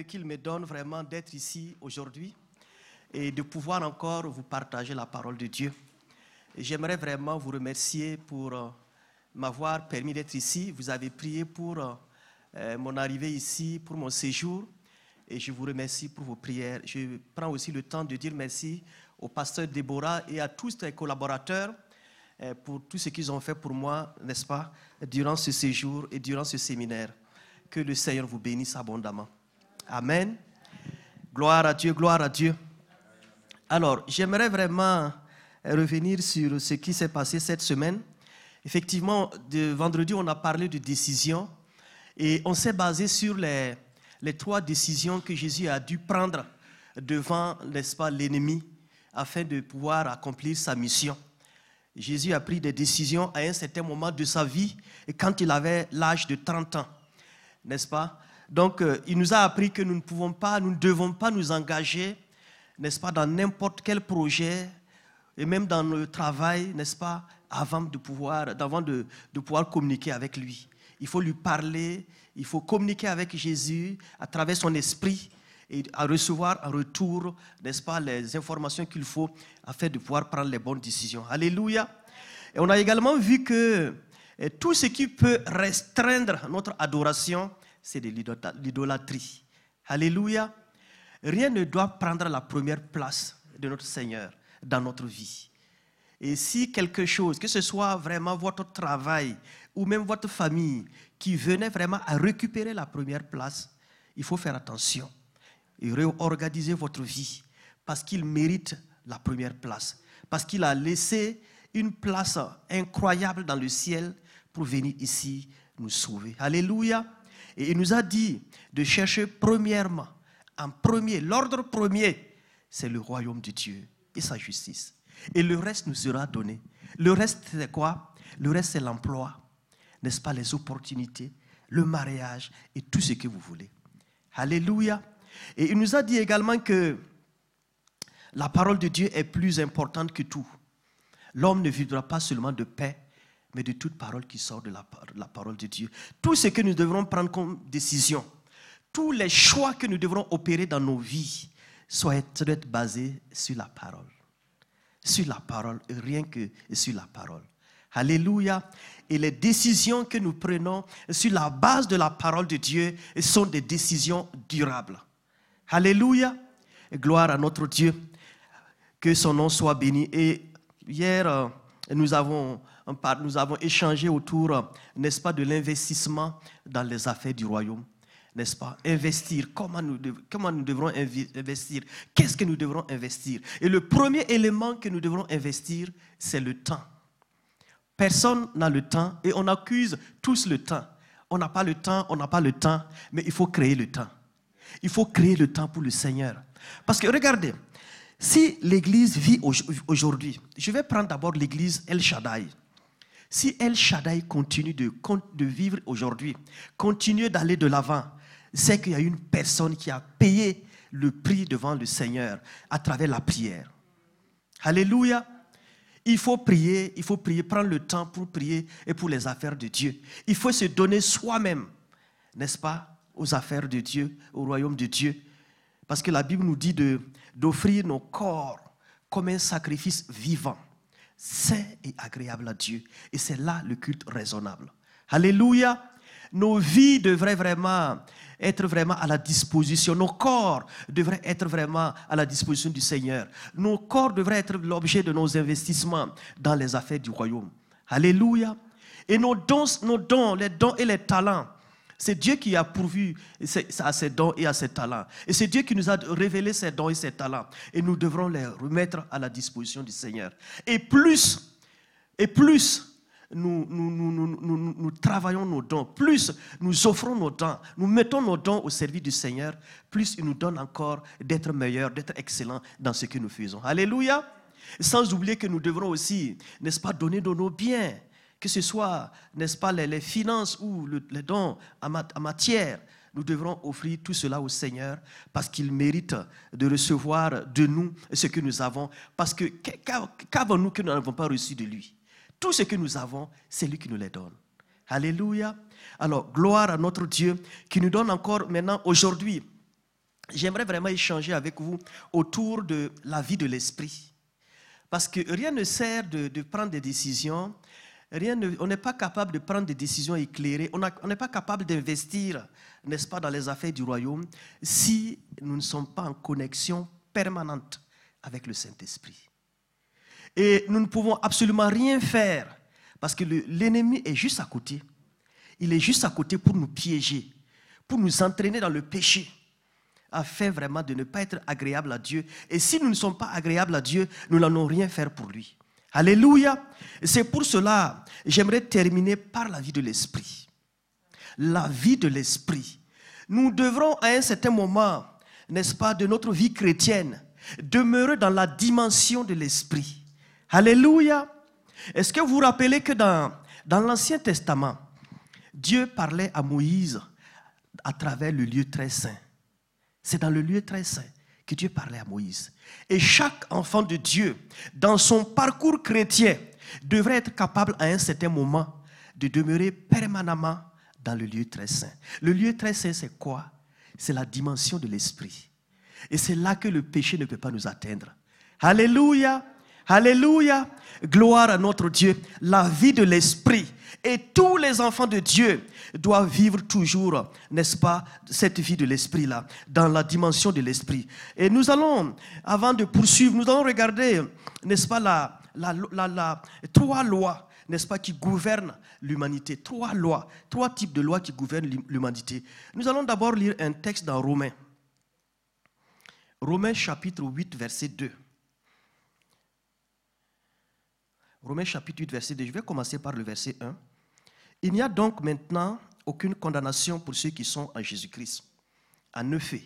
qu'il me donne vraiment d'être ici aujourd'hui et de pouvoir encore vous partager la parole de Dieu. J'aimerais vraiment vous remercier pour euh, m'avoir permis d'être ici. Vous avez prié pour euh, euh, mon arrivée ici, pour mon séjour, et je vous remercie pour vos prières. Je prends aussi le temps de dire merci au pasteur Déborah et à tous les collaborateurs pour tout ce qu'ils ont fait pour moi, n'est-ce pas, durant ce séjour et durant ce séminaire. Que le Seigneur vous bénisse abondamment. Amen. Gloire à Dieu, gloire à Dieu. Alors, j'aimerais vraiment revenir sur ce qui s'est passé cette semaine. Effectivement, vendredi, on a parlé de décisions et on s'est basé sur les, les trois décisions que Jésus a dû prendre devant, n'est-ce pas, l'ennemi afin de pouvoir accomplir sa mission. Jésus a pris des décisions à un certain moment de sa vie et quand il avait l'âge de 30 ans, n'est-ce pas donc, euh, il nous a appris que nous ne pouvons pas, nous ne devons pas nous engager, n'est-ce pas, dans n'importe quel projet, et même dans le travail, n'est-ce pas, avant de pouvoir, de, de pouvoir communiquer avec lui. Il faut lui parler, il faut communiquer avec Jésus à travers son esprit et à recevoir en retour, n'est-ce pas, les informations qu'il faut afin de pouvoir prendre les bonnes décisions. Alléluia. Et on a également vu que eh, tout ce qui peut restreindre notre adoration, c'est de l'idolâtrie. Alléluia. Rien ne doit prendre la première place de notre Seigneur dans notre vie. Et si quelque chose, que ce soit vraiment votre travail ou même votre famille, qui venait vraiment à récupérer la première place, il faut faire attention et réorganiser votre vie parce qu'il mérite la première place, parce qu'il a laissé une place incroyable dans le ciel pour venir ici nous sauver. Alléluia. Et il nous a dit de chercher premièrement, en premier, l'ordre premier, c'est le royaume de Dieu et sa justice. Et le reste nous sera donné. Le reste, c'est quoi? Le reste, c'est l'emploi, n'est-ce pas, les opportunités, le mariage et tout ce que vous voulez. Alléluia. Et il nous a dit également que la parole de Dieu est plus importante que tout. L'homme ne vivra pas seulement de paix, mais de toute parole qui sort de la, parole de Dieu. Tout ce que nous devrons prendre comme décision, tous les choix que nous devrons opérer dans nos vies, soient être basés sur la parole. Sur la parole, rien que sur la parole. Alléluia. Et les décisions que nous prenons sur la base de la parole de Dieu sont des décisions durables. Alléluia. Gloire à notre Dieu. Que son nom soit béni. Et hier, euh, nous avons nous avons échangé autour, n'est-ce pas, de l'investissement dans les affaires du royaume. N'est-ce pas? Investir. Comment nous, comment nous devrons investir? Qu'est-ce que nous devrons investir? Et le premier élément que nous devrons investir, c'est le temps. Personne n'a le temps et on accuse tous le temps. On n'a pas le temps, on n'a pas le temps, mais il faut créer le temps. Il faut créer le temps pour le Seigneur. Parce que regardez, si l'Église vit aujourd'hui, je vais prendre d'abord l'Église El Shaddai. Si El Shaddai continue de, vivre aujourd'hui, continue d'aller de l'avant, c'est qu'il y a une personne qui a payé le prix devant le Seigneur à travers la prière. Alléluia. Il faut prier, il faut prier, prendre le temps pour prier et pour les affaires de Dieu. Il faut se donner soi-même, n'est-ce pas, aux affaires de Dieu, au royaume de Dieu. Parce que la Bible nous dit d'offrir nos corps comme un sacrifice vivant saint et agréable à Dieu. Et c'est là le culte raisonnable. Alléluia. Nos vies devraient vraiment être vraiment à la disposition. Nos corps devraient être vraiment à la disposition du Seigneur. Nos corps devraient être l'objet de nos investissements dans les affaires du royaume. Alléluia. Et nos dons, nos dons, les dons et les talents c'est Dieu qui a pourvu à ses dons et à ses talents. Et c'est Dieu qui nous a révélé ses dons et ses talents. Et nous devrons les remettre à la disposition du Seigneur. Et plus, et plus nous, nous, travaillons nos dons, plus nous offrons nos dons, nous mettons nos dons au service du Seigneur, plus il nous donne encore d'être meilleurs, d'être excellents dans ce que nous faisons. Alléluia. Sans oublier que nous devrons aussi, n'est-ce pas, donner de nos biens que ce soit, n'est-ce pas, les, finances ou les dons en, matière, nous devrons offrir tout cela au Seigneur parce qu'il mérite de recevoir de nous ce que nous avons. Parce que qu'avons-nous que nous n'avons pas reçu de lui? Tout ce que nous avons, c'est lui qui nous les donne. Alléluia. Alors, gloire à notre Dieu qui nous donne encore maintenant, aujourd'hui, j'aimerais vraiment échanger avec vous autour de la vie de l'esprit. Parce que rien ne sert de, prendre des décisions, rien on n'est pas capable de prendre des décisions éclairées, on n'est pas capable d'investir, n'est-ce pas, dans les affaires du royaume si nous ne sommes pas en connexion permanente avec le Saint-Esprit. Et nous ne pouvons absolument rien faire parce que l'ennemi est juste à côté. Il est juste à côté pour nous piéger, pour nous entraîner dans le péché afin vraiment de ne pas être agréable à Dieu. Et si nous ne sommes pas agréables à Dieu, nous n'allons rien faire pour lui. Alléluia. C'est pour cela, j'aimerais terminer par la vie de l'esprit. La vie de l'esprit. Nous devrons à un certain moment, n'est-ce pas, de notre vie chrétienne, demeurer dans la dimension de l'esprit. Alléluia. Est-ce que vous vous rappelez que dans, dans l'Ancien Testament, Dieu parlait à Moïse à travers le lieu très saint? C'est dans le lieu très saint que Dieu parlait à Moïse. Et chaque enfant de Dieu, dans son parcours chrétien, devrait être capable à un certain moment de demeurer permanemment dans le lieu très saint. Le lieu très saint, c'est quoi? C'est la dimension de l'esprit. Et c'est là que le péché ne peut pas nous atteindre. Alléluia. Alléluia. Gloire à notre Dieu. La vie de l'esprit. Et tous les enfants de Dieu doivent vivre toujours, n'est-ce pas, cette vie de l'esprit-là, dans la dimension de l'esprit. Et nous allons, avant de poursuivre, nous allons regarder, n'est-ce pas, la, la, la, trois lois, n'est-ce pas, qui gouvernent l'humanité. Trois lois, trois types de lois qui gouvernent l'humanité. Nous allons d'abord lire un texte dans Romains. Romains chapitre 8, verset 2. Romains chapitre 8, verset 2. Je vais commencer par le verset 1. Il n'y a donc maintenant aucune condamnation pour ceux qui sont en Jésus-Christ. En effet,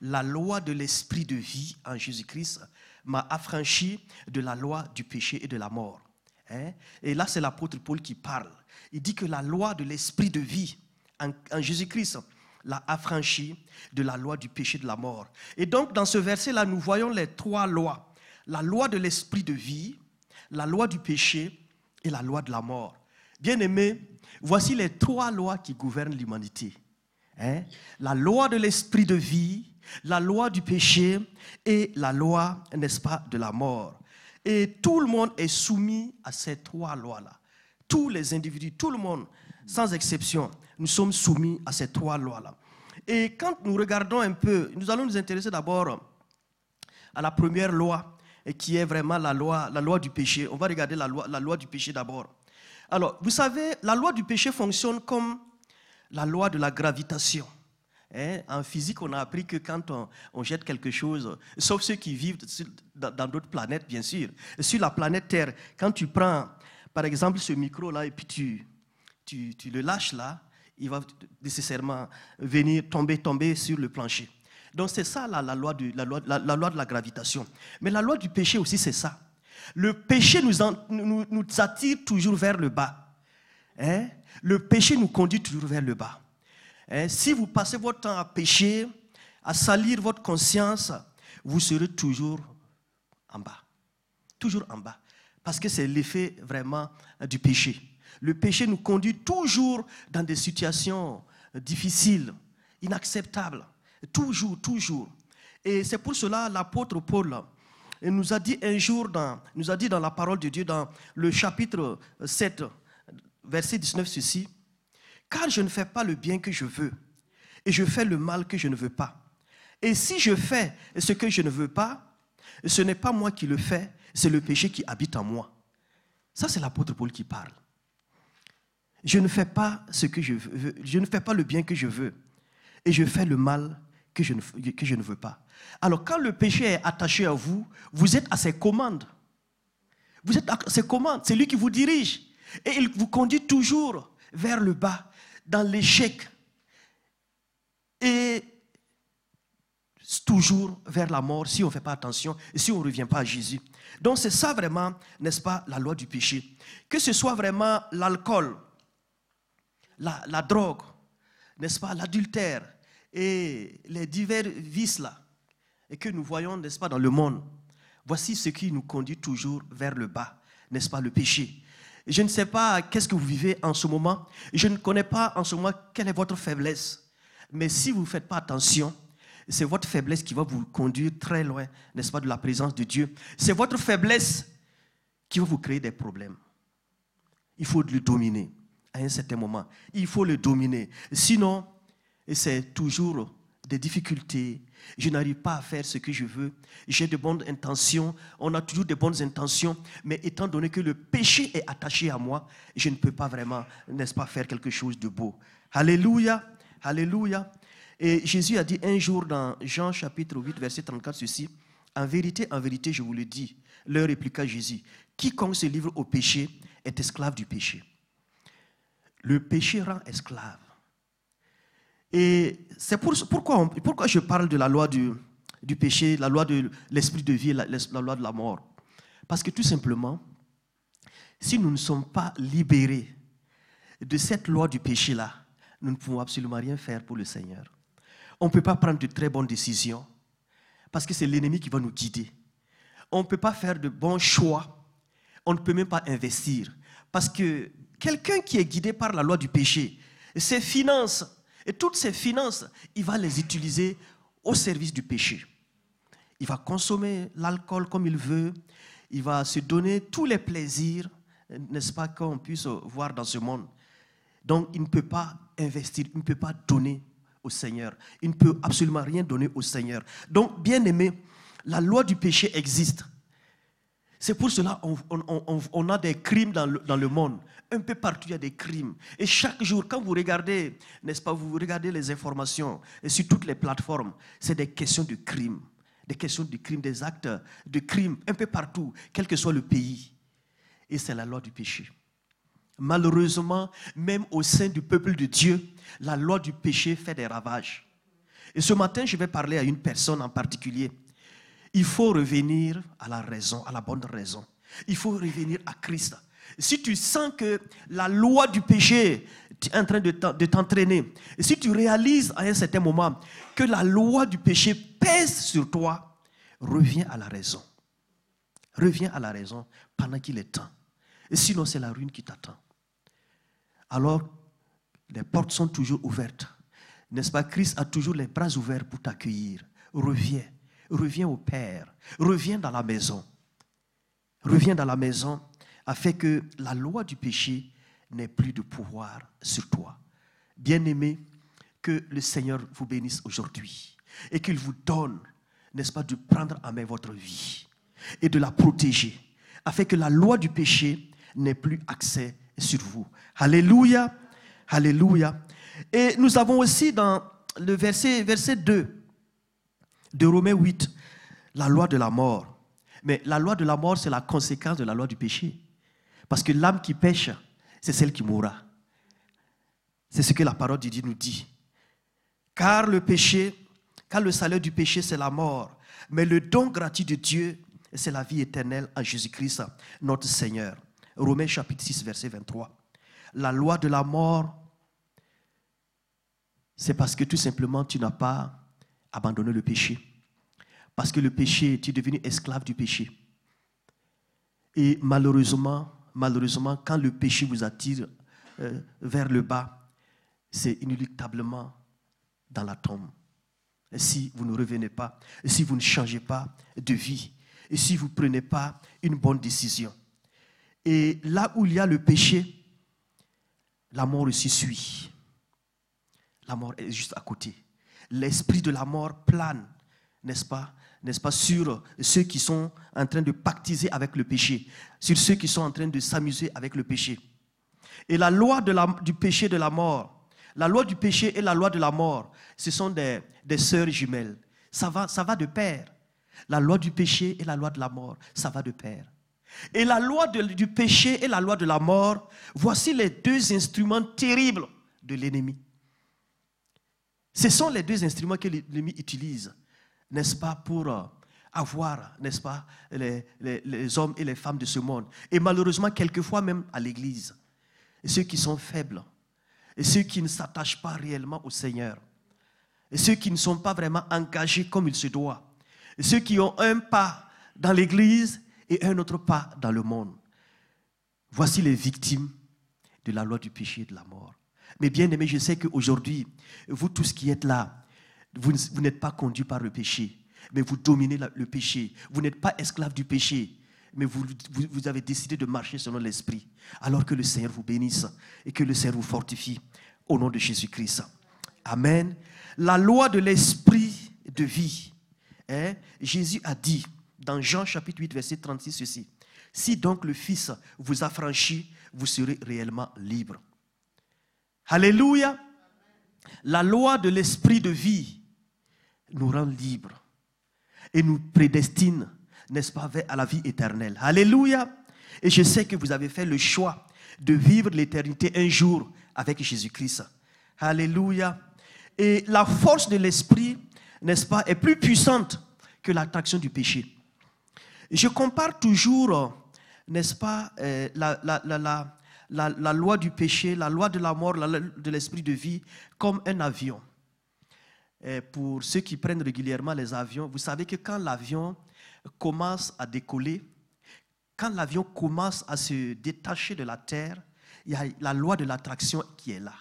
la loi de l'esprit de vie en Jésus-Christ m'a affranchi de la loi du péché et de la mort. Hein? Et là, c'est l'apôtre Paul qui parle. Il dit que la loi de l'esprit de vie en, Jésus-Christ l'a affranchi de la loi du péché et de la mort. Et donc, dans ce verset-là, nous voyons les trois lois. La loi de l'esprit de vie, la loi du péché et la loi de la mort. Bien aimé, voici les trois lois qui gouvernent l'humanité. Hein? La loi de l'esprit de vie, la loi du péché et la loi, n'est-ce pas, de la mort. Et tout le monde est soumis à ces trois lois-là. Tous les individus, tout le monde, sans exception, nous sommes soumis à ces trois lois-là. Et quand nous regardons un peu, nous allons nous intéresser d'abord à la première loi, et qui est vraiment la loi, la loi du péché. On va regarder la loi, la loi du péché d'abord. Alors, vous savez, la loi du péché fonctionne comme la loi de la gravitation. Hein, en physique, on a appris que quand on, jette quelque chose, sauf ceux qui vivent dans d'autres planètes, bien sûr, sur la planète Terre, quand tu prends, par exemple, ce micro-là et puis tu, tu, tu le lâches là, il va nécessairement venir tomber, tomber sur le plancher. Donc c'est ça la, loi de, la, gravitation. Mais la loi du péché aussi, c'est ça. Le péché nous, attire toujours vers le bas. Hein? Le péché nous conduit toujours vers le bas. Hein? Si vous passez votre temps à pécher, à salir votre conscience, vous serez toujours en bas. Toujours en bas. Parce que c'est l'effet vraiment du péché. Le péché nous conduit toujours dans des situations difficiles, inacceptables. Toujours, toujours. Et c'est pour cela l'apôtre Paul nous a dit un jour, dans, nous a dit dans la parole de Dieu, dans le chapitre 7, verset 19, ceci, car je ne fais pas le bien que je veux, et je fais le mal que je ne veux pas. Et si je fais ce que je ne veux pas, ce n'est pas moi qui le fais, c'est le péché qui habite en moi. Ça, c'est l'apôtre Paul qui parle. Je ne fais pas ce que je veux, je ne fais pas le bien que je veux, et je fais le mal que je, ne, veux pas. Alors quand le péché est attaché à vous, vous êtes à ses commandes. Vous êtes à ses commandes, c'est lui qui vous dirige. Et il vous conduit toujours vers le bas, dans l'échec. Et toujours vers la mort si on ne fait pas attention et si on ne revient pas à Jésus. Donc c'est ça vraiment, n'est-ce pas, la loi du péché. Que ce soit vraiment l'alcool, la, la drogue, n'est-ce pas, l'adultère, et les divers vices-là, et que nous voyons, n'est-ce pas, dans le monde, voici ce qui nous conduit toujours vers le bas, n'est-ce pas, le péché. Je ne sais pas qu'est-ce que vous vivez en ce moment, je ne connais pas en ce moment quelle est votre faiblesse, mais si vous ne faites pas attention, C'est votre faiblesse qui va vous conduire très loin, n'est-ce pas, de la présence de Dieu. C'est votre faiblesse qui va vous créer des problèmes. Il faut le dominer à un certain moment. Il faut le dominer. Sinon, c'est toujours des difficultés. Je n'arrive pas à faire ce que je veux. J'ai de bonnes intentions. On a toujours de bonnes intentions. Mais étant donné que le péché est attaché à moi, je ne peux pas vraiment, n'est-ce pas, faire quelque chose de beau. Alléluia. Alléluia. Et Jésus a dit un jour dans Jean chapitre 8, verset 34, ceci. En vérité, en vérité, je vous le dis. Leur répliqua Jésus. Quiconque se livre au péché est esclave du péché. Le péché rend esclave. Et c'est pour, pourquoi, pourquoi je parle de la loi du, péché, la loi de l'esprit de vie la, la loi de la mort? Parce que tout simplement, si nous ne sommes pas libérés de cette loi du péché-là, nous ne pouvons absolument rien faire pour le Seigneur. On ne peut pas prendre de très bonnes décisions parce que c'est l'ennemi qui va nous guider. On ne peut pas faire de bons choix. On ne peut même pas investir. Parce que quelqu'un qui est guidé par la loi du péché, ses finances, et toutes ses finances, il va les utiliser au service du péché. Il va consommer l'alcool comme il veut, il va se donner tous les plaisirs, n'est-ce pas, qu'on puisse voir dans ce monde. Donc, il ne peut pas investir, il ne peut pas donner au Seigneur. Il ne peut absolument rien donner au Seigneur. Donc, bien aimé, la loi du péché existe. C'est pour cela qu'on a des crimes dans le, monde. Un peu partout, il y a des crimes. Et chaque jour, quand vous regardez, n'est-ce pas, vous regardez les informations et sur toutes les plateformes, c'est des questions de crimes. Des questions de crimes, des actes de crimes, un peu partout, quel que soit le pays. Et c'est la loi du péché. Malheureusement, même au sein du peuple de Dieu, la loi du péché fait des ravages. Et ce matin, je vais parler à une personne en particulier il faut revenir à la raison, à la bonne raison. Il faut revenir à Christ. Si tu sens que la loi du péché est en train de t'entraîner, si tu réalises à un certain moment que la loi du péché pèse sur toi, reviens à la raison. Reviens à la raison pendant qu'il est temps. Et sinon, c'est la ruine qui t'attend. Alors, les portes sont toujours ouvertes. N'est-ce pas? Christ a toujours les bras ouverts pour t'accueillir. Reviens reviens au Père, reviens dans la maison. Reviens dans la maison afin que la loi du péché n'ait plus de pouvoir sur toi. Bien-aimé, que le Seigneur vous bénisse aujourd'hui et qu'il vous donne, n'est-ce pas, de prendre en main votre vie et de la protéger afin que la loi du péché n'ait plus accès sur vous. Alléluia, alléluia. Et nous avons aussi dans le verset, verset 2, de Romains 8, la loi de la mort. Mais la loi de la mort, c'est la conséquence de la loi du péché. Parce que l'âme qui pêche, c'est celle qui mourra. C'est ce que la parole de Dieu nous dit. Car le péché, car le salaire du péché, c'est la mort. Mais le don gratuit de Dieu, c'est la vie éternelle en Jésus-Christ, notre Seigneur. Romains chapitre 6, verset 23. La loi de la mort, c'est parce que tout simplement tu n'as pas abandonner le péché. Parce que le péché, tu es devenu esclave du péché. Et malheureusement, malheureusement, quand le péché vous attire euh, vers le bas, c'est inéluctablement dans la tombe. Si vous ne revenez pas, si vous ne changez pas de vie, si vous ne prenez pas une bonne décision. Et là où il y a le péché, la mort aussi suit. La mort est juste à côté l'esprit de la mort plane, n'est-ce pas? N'est-ce pas sur ceux qui sont en train de pactiser avec le péché, sur ceux qui sont en train de s'amuser avec le péché. Et la loi du péché de la mort, la loi du péché et la loi de la mort, ce sont des, sœurs jumelles. Ça va de pair. La loi du péché et la loi de la mort, ça va de pair. Et la loi du péché et la loi de la mort, voici les deux instruments terribles de l'ennemi. Ce sont les deux instruments que l'ennemi utilise, n'est-ce pas, pour euh, avoir, n'est-ce pas, les, hommes et les femmes de ce monde. Et malheureusement, quelquefois même à l'Église. Ceux qui sont faibles, et ceux qui ne s'attachent pas réellement au Seigneur, et ceux qui ne sont pas vraiment engagés comme il se doit, et ceux qui ont un pas dans l'Église et un autre pas dans le monde. Voici les victimes de la loi du péché et de la mort. Mais bien aimé, je sais qu'aujourd'hui, vous tous qui êtes là, Vous, n'êtes pas conduit par le péché, mais vous dominez le péché. Vous n'êtes pas esclave du péché, mais vous, vous, avez décidé de marcher selon l'Esprit. Alors que le Seigneur vous bénisse et que le Seigneur vous fortifie au nom de Jésus-Christ. Amen. La loi de l'Esprit de vie. Hein, Jésus a dit dans Jean chapitre 8, verset 36 ceci. Si donc le Fils vous affranchit, vous serez réellement libre. Alléluia. La loi de l'esprit de vie nous rend libres et nous prédestine, n'est-ce pas, à la vie éternelle. Alléluia. Et je sais que vous avez fait le choix de vivre l'éternité un jour avec Jésus-Christ. Alléluia. Et la force de l'esprit, n'est-ce pas, est plus puissante que l'attraction du péché. Je compare toujours, n'est-ce pas, euh, la, loi du péché, la loi de la mort, de l'esprit de vie, comme un avion. Et pour ceux qui prennent régulièrement les avions, vous savez que quand l'avion commence à décoller, quand l'avion commence à se détacher de la terre, il y a la loi de l'attraction qui est là.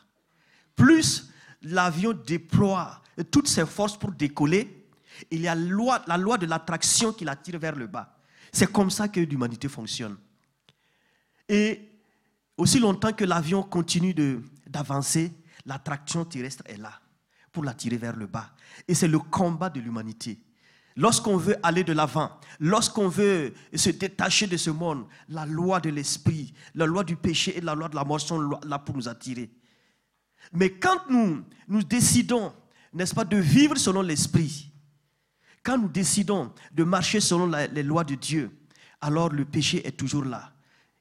Plus l'avion déploie toutes ses forces pour décoller, il y a la loi de l'attraction qui l'attire vers le bas. C'est comme ça que l'humanité fonctionne. Et aussi longtemps que l'avion continue d'avancer, l'attraction terrestre est là pour l'attirer vers le bas. Et c'est le combat de l'humanité. Lorsqu'on veut aller de l'avant, lorsqu'on veut se détacher de ce monde, la loi de l'esprit, la loi du péché et la loi de la mort sont là pour nous attirer. Mais quand nous, nous décidons, n'est-ce pas, de vivre selon l'esprit, quand nous décidons de marcher selon les lois de Dieu, alors le péché est toujours là.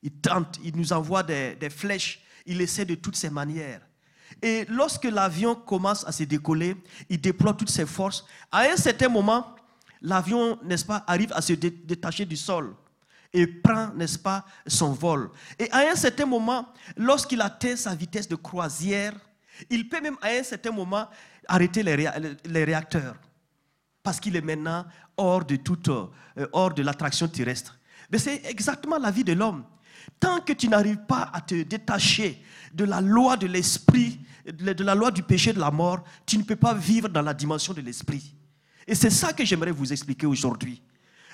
Il tente, il nous envoie des, flèches, il essaie de toutes ses manières. Et lorsque l'avion commence à se décoller, il déploie toutes ses forces. À un certain moment, l'avion, n'est-ce pas, arrive à se détacher du sol et prend, n'est-ce pas, son vol. Et à un certain moment, lorsqu'il atteint sa vitesse de croisière, il peut même à un certain moment arrêter les réacteurs parce qu'il est maintenant hors de toute, euh, hors de l'attraction terrestre. Mais c'est exactement la vie de l'homme. Tant que tu n'arrives pas à te détacher de la loi de l'esprit, de la loi du péché de la mort, tu ne peux pas vivre dans la dimension de l'esprit. Et c'est ça que j'aimerais vous expliquer aujourd'hui.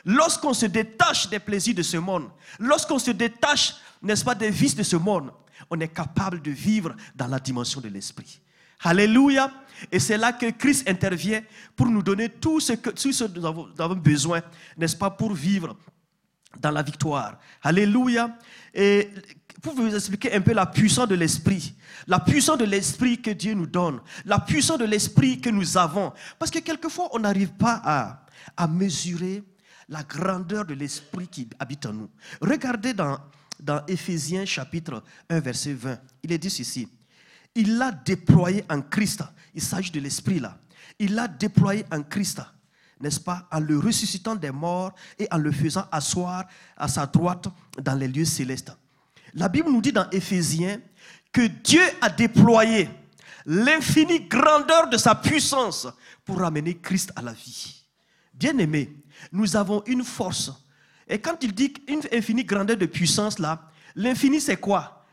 Lorsqu'on se détache des plaisirs de ce monde, lorsqu'on se détache, n'est-ce pas, des vices de ce monde, on est capable de vivre dans la dimension de l'esprit. Alléluia. Et c'est là que Christ intervient pour nous donner tout ce, que, tout ce que nous avons besoin, n'est-ce pas, pour vivre dans la victoire. Alléluia. Et pour vous expliquer un peu la puissance de l'esprit, la puissance de l'esprit que Dieu nous donne, la puissance de l'esprit que nous avons. Parce que quelquefois, on n'arrive pas à, à mesurer la grandeur de l'esprit qui habite en nous. Regardez dans, dans Éphésiens chapitre 1, verset 20. Il est dit ceci il l'a déployé en Christ. Il s'agit de l'esprit là. Il l'a déployé en Christ, n'est-ce pas, en le ressuscitant des morts et en le faisant asseoir à sa droite dans les lieux célestes. La Bible nous dit dans Éphésiens que Dieu a déployé l'infinie grandeur de sa puissance pour ramener Christ à la vie. Bien aimé, nous avons une force. Et quand il dit une infinie grandeur de puissance là, l'infini c'est quoi?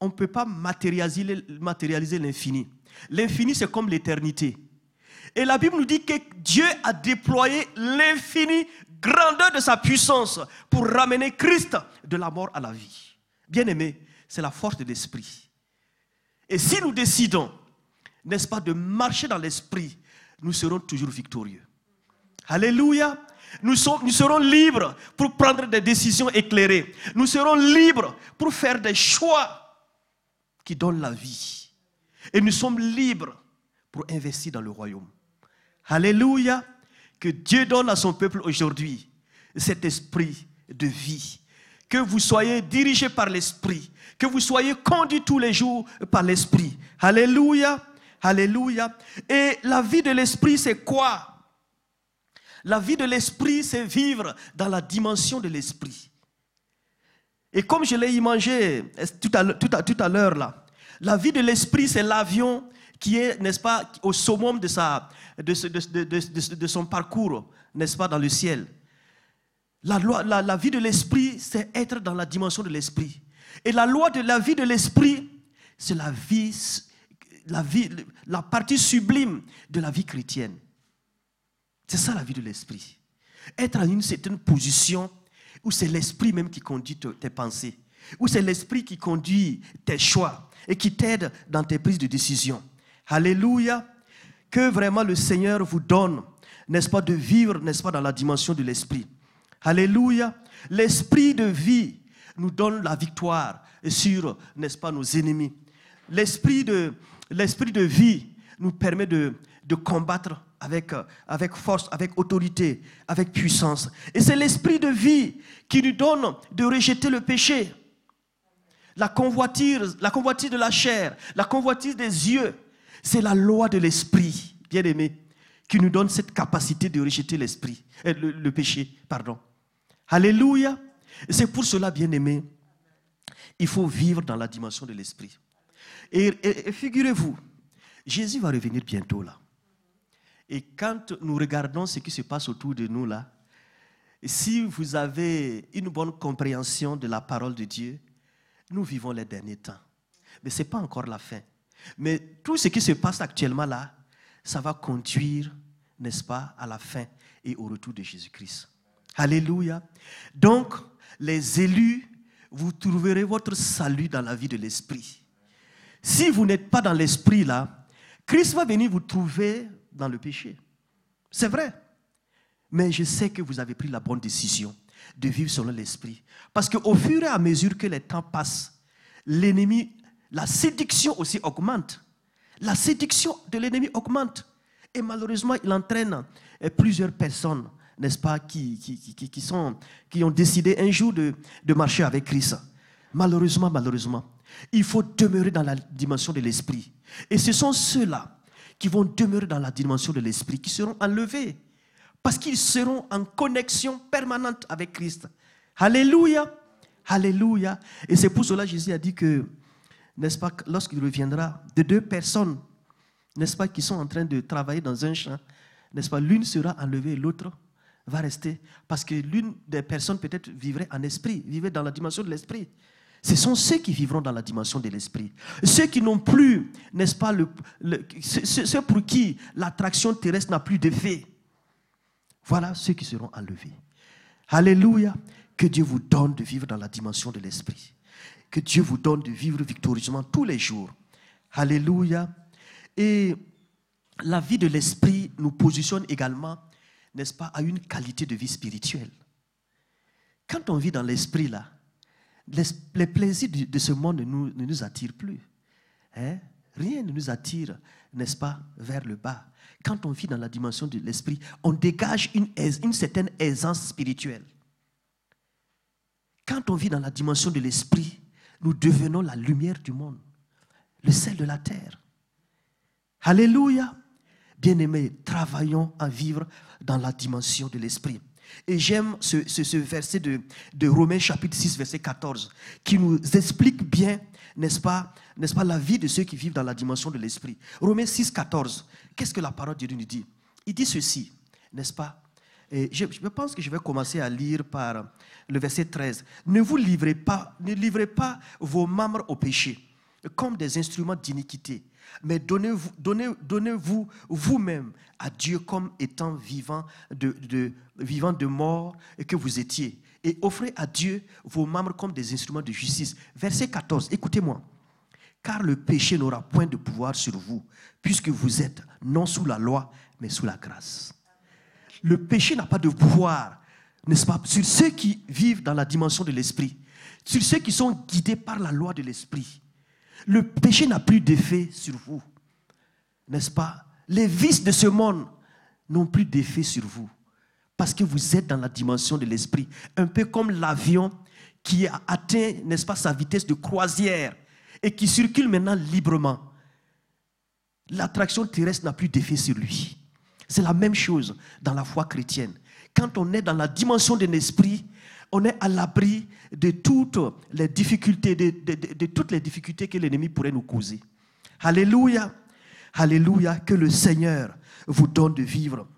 On ne peut pas matérialiser l'infini. L'infini, c'est comme l'éternité. Et la Bible nous dit que Dieu a déployé l'infini grandeur de sa puissance pour ramener Christ de la mort à la vie. Bien aimé, c'est la force de l'esprit. Et si nous décidons, n'est-ce pas, de marcher dans l'esprit, nous serons toujours victorieux. Alléluia. Nous, serons libres pour prendre des décisions éclairées. Nous serons libres pour faire des choix qui donne la vie. Et nous sommes libres pour investir dans le royaume. Alléluia. Que Dieu donne à son peuple aujourd'hui cet esprit de vie. Que vous soyez dirigés par l'esprit. Que vous soyez conduits tous les jours par l'esprit. Alléluia. Alléluia. Et la vie de l'esprit, c'est quoi? La vie de l'esprit, c'est vivre dans la dimension de l'esprit. Et comme je l'ai imagé tout à, tout à, l'heure là, la vie de l'esprit, c'est l'avion qui est, n'est-ce pas, au summum de, son parcours, n'est-ce pas, dans le ciel. La, loi, la, la vie de l'esprit, c'est être dans la dimension de l'esprit. Et la loi de la vie de l'esprit, c'est la vie la, vie, la partie sublime de la vie chrétienne. C'est ça la vie de l'esprit. Être en une certaine position où c'est l'esprit même qui conduit tes pensées, où c'est l'esprit qui conduit tes choix et qui t'aide dans tes prises de décision. Alléluia. Que vraiment le Seigneur vous donne, n'est-ce pas, de vivre, n'est-ce pas, dans la dimension de l'esprit. Alléluia. L'esprit de vie nous donne la victoire sur, n'est-ce pas, nos ennemis. L'esprit de, vie nous permet de, combattre avec, avec force, avec autorité, avec puissance. Et c'est l'esprit de vie qui nous donne de rejeter le péché. La convoitise, la convoitise de la chair, la convoitise des yeux, c'est la loi de l'esprit, bien aimé, qui nous donne cette capacité de rejeter l'esprit, euh, le, péché, pardon. Alléluia. C'est pour cela, bien aimé, il faut vivre dans la dimension de l'esprit. Et, et figurez-vous, Jésus va revenir bientôt là. Et quand nous regardons ce qui se passe autour de nous là, si vous avez une bonne compréhension de la parole de Dieu, nous vivons les derniers temps. Mais ce n'est pas encore la fin. Mais tout ce qui se passe actuellement là, ça va conduire, n'est-ce pas, à la fin et au retour de Jésus-Christ. Alléluia. Donc, les élus, vous trouverez votre salut dans la vie de l'Esprit. Si vous n'êtes pas dans l'Esprit là, Christ va venir vous trouver dans le péché. C'est vrai. Mais je sais que vous avez pris la bonne décision de vivre selon l'Esprit. Parce qu'au fur et à mesure que les temps passent, l'ennemi la séduction aussi augmente. La séduction de l'ennemi augmente. Et malheureusement, il entraîne eh, plusieurs personnes, n'est-ce pas, qui, sont, qui ont décidé un jour de, de marcher avec Christ. Malheureusement, malheureusement, il faut demeurer dans la dimension de l'esprit. Et ce sont ceux-là qui vont demeurer dans la dimension de l'esprit qui seront enlevés. Parce qu'ils seront en connexion permanente avec Christ. Alléluia. Alléluia. Et c'est pour cela que Jésus a dit que n'est-ce pas, lorsqu'il reviendra, de deux personnes, n'est-ce pas, qui sont en train de travailler dans un champ, n'est-ce pas, l'une sera enlevée et l'autre va rester. Parce que l'une des personnes peut-être vivrait en esprit, vivrait dans la dimension de l'esprit. Ce sont ceux qui vivront dans la dimension de l'esprit. Ceux qui n'ont plus, n'est-ce pas, ceux pour qui l'attraction terrestre n'a plus d'effet. Voilà ceux qui seront enlevés. Alléluia. Que Dieu vous donne de vivre dans la dimension de l'esprit que Dieu vous donne de vivre victorieusement tous les jours. Alléluia. Et la vie de l'esprit nous positionne également, n'est-ce pas, à une qualité de vie spirituelle. Quand on vit dans l'esprit, là, les, plaisirs de, ce monde ne nous, attirent plus. Hein? Rien ne nous attire, n'est-ce pas, vers le bas. Quand on vit dans la dimension de l'esprit, on dégage une certaine aisance spirituelle. Quand on vit dans la dimension de l'esprit, nous devenons la lumière du monde, le sel de la terre. Alléluia. Bien-aimés, travaillons à vivre dans la dimension de l'esprit. Et j'aime ce, verset de, de, Romains chapitre 6, verset 14, qui nous explique bien, n'est-ce pas, n'est-ce pas, la vie de ceux qui vivent dans la dimension de l'esprit. Romains 6, 14, qu'est-ce que la parole de Dieu nous dit? Il dit ceci, n'est-ce pas? Je, pense que je vais commencer à lire par le verset 13. Ne vous livrez pas, ne livrez pas vos membres au péché comme des instruments d'iniquité, mais donnez-vous donnez, donnez vous, vous-même à Dieu comme étant vivant de, vivant de mort que vous étiez. Et offrez à Dieu vos membres comme des instruments de justice. Verset 14, écoutez-moi. Car le péché n'aura point de pouvoir sur vous, puisque vous êtes non sous la loi, mais sous la grâce le péché n'a pas de pouvoir, n'est-ce pas, sur ceux qui vivent dans la dimension de l'esprit, sur ceux qui sont guidés par la loi de l'esprit. Le péché n'a plus d'effet sur vous, n'est-ce pas? Les vices de ce monde n'ont plus d'effet sur vous, parce que vous êtes dans la dimension de l'esprit, un peu comme l'avion qui a atteint, n'est-ce pas, sa vitesse de croisière et qui circule maintenant librement. L'attraction terrestre n'a plus d'effet sur lui. C'est la même chose dans la foi chrétienne. Quand on est dans la dimension de l'esprit, on est à l'abri de toutes les difficultés, de, toutes les difficultés que l'ennemi pourrait nous causer. Alléluia. Alléluia. Que le Seigneur vous donne de vivre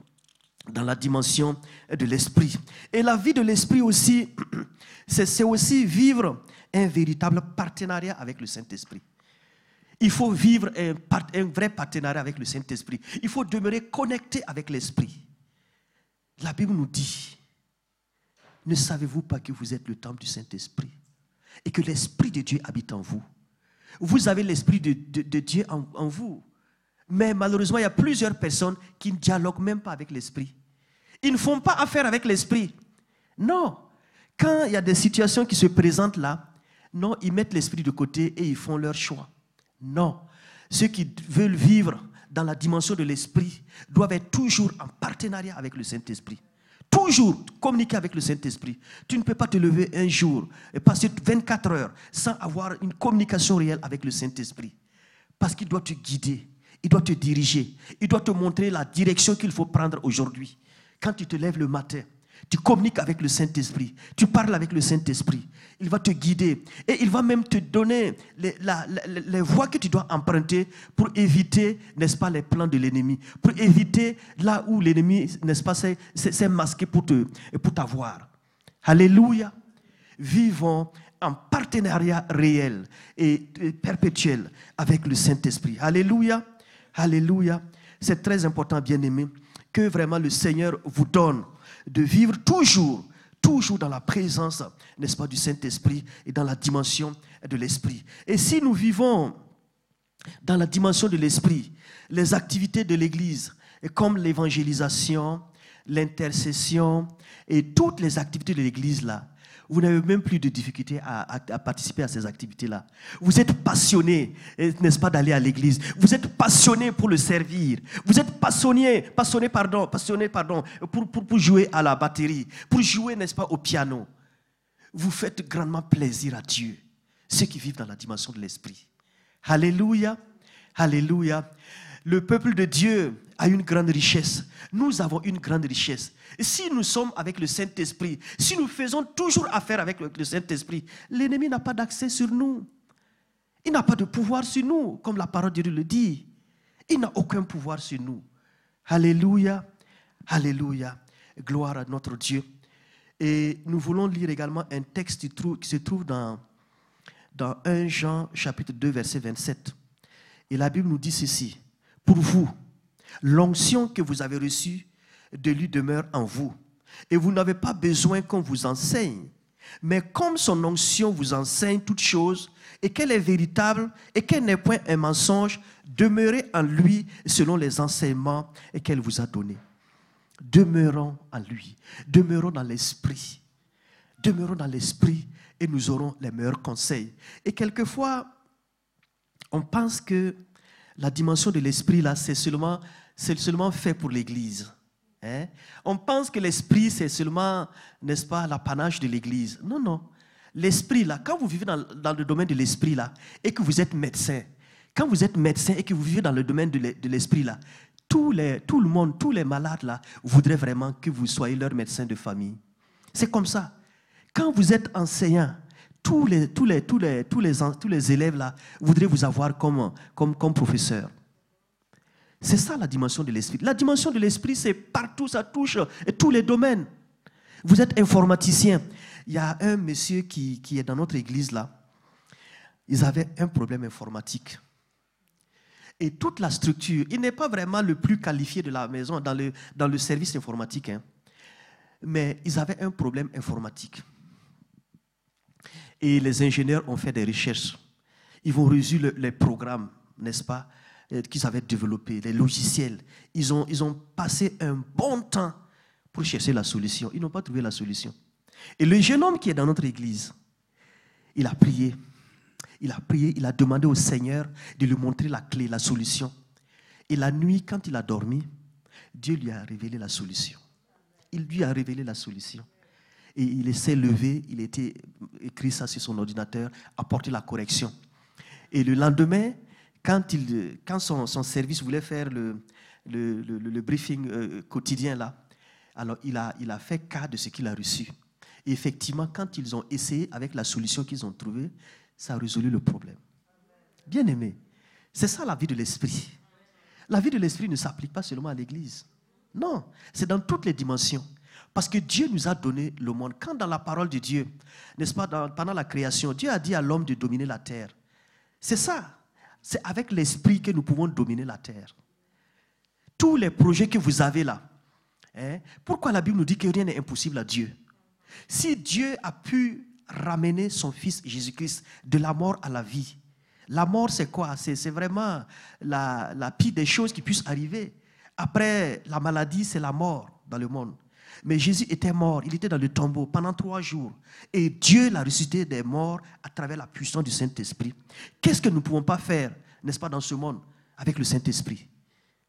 dans la dimension de l'esprit. Et la vie de l'esprit aussi, c'est aussi vivre un véritable partenariat avec le Saint-Esprit. Il faut vivre un, vrai partenariat avec le Saint-Esprit. Il faut demeurer connecté avec l'Esprit. La Bible nous dit, ne savez-vous pas que vous êtes le temple du Saint-Esprit et que l'Esprit de Dieu habite en vous? Vous avez l'Esprit de, Dieu en, vous. Mais malheureusement, il y a plusieurs personnes qui ne dialoguent même pas avec l'Esprit. Ils ne font pas affaire avec l'Esprit. Non. Quand il y a des situations qui se présentent là, non, ils mettent l'Esprit de côté et ils font leur choix. Non. Ceux qui veulent vivre dans la dimension de l'Esprit doivent être toujours en partenariat avec le Saint-Esprit. Toujours communiquer avec le Saint-Esprit. Tu ne peux pas te lever un jour et passer 24 heures sans avoir une communication réelle avec le Saint-Esprit. Parce qu'il doit te guider, il doit te diriger, il doit te montrer la direction qu'il faut prendre aujourd'hui. Quand tu te lèves le matin, tu communiques avec le Saint-Esprit. Tu parles avec le Saint-Esprit. Il va te guider. Et il va même te donner les, les, voies que tu dois emprunter pour éviter, n'est-ce pas, les plans de l'ennemi. Pour éviter là où l'ennemi, n'est-ce pas, s'est masqué pour, pour t'avoir. Alléluia. Vivons en partenariat réel et perpétuel avec le Saint-Esprit. Alléluia. Alléluia. C'est très important, bien aimé, que vraiment le Seigneur vous donne de vivre toujours, toujours dans la présence, n'est-ce pas, du Saint-Esprit et dans la dimension de l'Esprit. Et si nous vivons dans la dimension de l'Esprit, les activités de l'Église, comme l'évangélisation, l'intercession et toutes les activités de l'Église là, vous n'avez même plus de difficulté à, participer à ces activités-là. Vous êtes passionné, n'est-ce pas, d'aller à l'église. Vous êtes passionné pour le servir. Vous êtes passionné, passionné, pardon, passionné, pardon, pour, pour, pour jouer à la batterie, pour jouer, n'est-ce pas, au piano. Vous faites grandement plaisir à Dieu, ceux qui vivent dans la dimension de l'esprit. Alléluia, alléluia. Le peuple de Dieu a une grande richesse. Nous avons une grande richesse. Si nous sommes avec le Saint-Esprit, si nous faisons toujours affaire avec le Saint-Esprit, l'ennemi n'a pas d'accès sur nous. Il n'a pas de pouvoir sur nous, comme la parole de Dieu le dit. Il n'a aucun pouvoir sur nous. Alléluia, alléluia. Gloire à notre Dieu. Et nous voulons lire également un texte qui se trouve dans, dans 1 Jean chapitre 2 verset 27. Et la Bible nous dit ceci pour vous. L'onction que vous avez reçue de lui demeure en vous. Et vous n'avez pas besoin qu'on vous enseigne. Mais comme son onction vous enseigne toutes choses, et qu'elle est véritable, et qu'elle n'est point un mensonge, demeurez en lui selon les enseignements qu'elle vous a donnés. Demeurons en lui, demeurons dans l'esprit. Demeurons dans l'esprit et nous aurons les meilleurs conseils. Et quelquefois, on pense que la dimension de l'esprit, là, c'est seulement, c'est seulement fait pour l'Église. Hein? On pense que l'esprit, c'est seulement, n'est-ce pas, l'apanage de l'Église. Non, non. L'esprit, là, quand vous vivez dans, le domaine de l'esprit, là, et que vous êtes médecin, quand vous êtes médecin et que vous vivez dans le domaine de l'esprit, là, tout, tout le monde, tous les malades, là, voudraient vraiment que vous soyez leur médecin de famille. C'est comme ça. Quand vous êtes enseignant, tous les, tous tous les, tous élèves là voudraient vous avoir comme, comme, professeur. C'est ça la dimension de l'esprit. La dimension de l'esprit, c'est partout, ça touche tous les domaines. Vous êtes informaticien. Il y a un monsieur qui, est dans notre église là. Ils avaient un problème informatique. Et toute la structure, il n'est pas vraiment le plus qualifié de la maison dans le, dans le service informatique. Hein. Mais ils avaient un problème informatique. Et les ingénieurs ont fait des recherches. Ils ont reçu les programmes, n'est-ce pas, euh, qu'ils avaient développés, les logiciels. Ils ont, ils ont passé un bon temps pour chercher la solution. Ils n'ont pas trouvé la solution. Et le jeune homme qui est dans notre église, il a prié. Il a prié, il a demandé au Seigneur de lui montrer la clé, la solution. Et la nuit, quand il a dormi, Dieu lui a révélé la solution. Il lui a révélé la solution. Et il s'est levé, il était écrit ça sur son ordinateur, apporté la correction. Et le lendemain, quand, il, quand son, service voulait faire le, le, briefing euh, quotidien là, alors il a, il a fait cas de ce qu'il a reçu. Et effectivement, quand ils ont essayé avec la solution qu'ils ont trouvée, ça a résolu le problème. Bien aimé, c'est ça la vie de l'esprit. La vie de l'esprit ne s'applique pas seulement à l'église. Non, c'est dans toutes les dimensions. Parce que Dieu nous a donné le monde. Quand dans la parole de Dieu, n'est-ce pas, pendant la création, Dieu a dit à l'homme de dominer la terre. C'est ça. c'est avec l'esprit que nous pouvons dominer la terre. Tous les projets que vous avez là, hein, pourquoi la Bible nous dit que rien n'est impossible à Dieu? Si Dieu a pu ramener son Fils Jésus-Christ de la mort à la vie, la mort c'est quoi? C'est vraiment la, la pire des choses qui puissent arriver. Après la maladie, c'est la mort dans le monde. Mais Jésus était mort, il était dans le tombeau pendant trois jours. Et Dieu l'a ressuscité des morts à travers la puissance du Saint-Esprit. Qu'est-ce que nous ne pouvons pas faire, n'est-ce pas, dans ce monde avec le Saint-Esprit?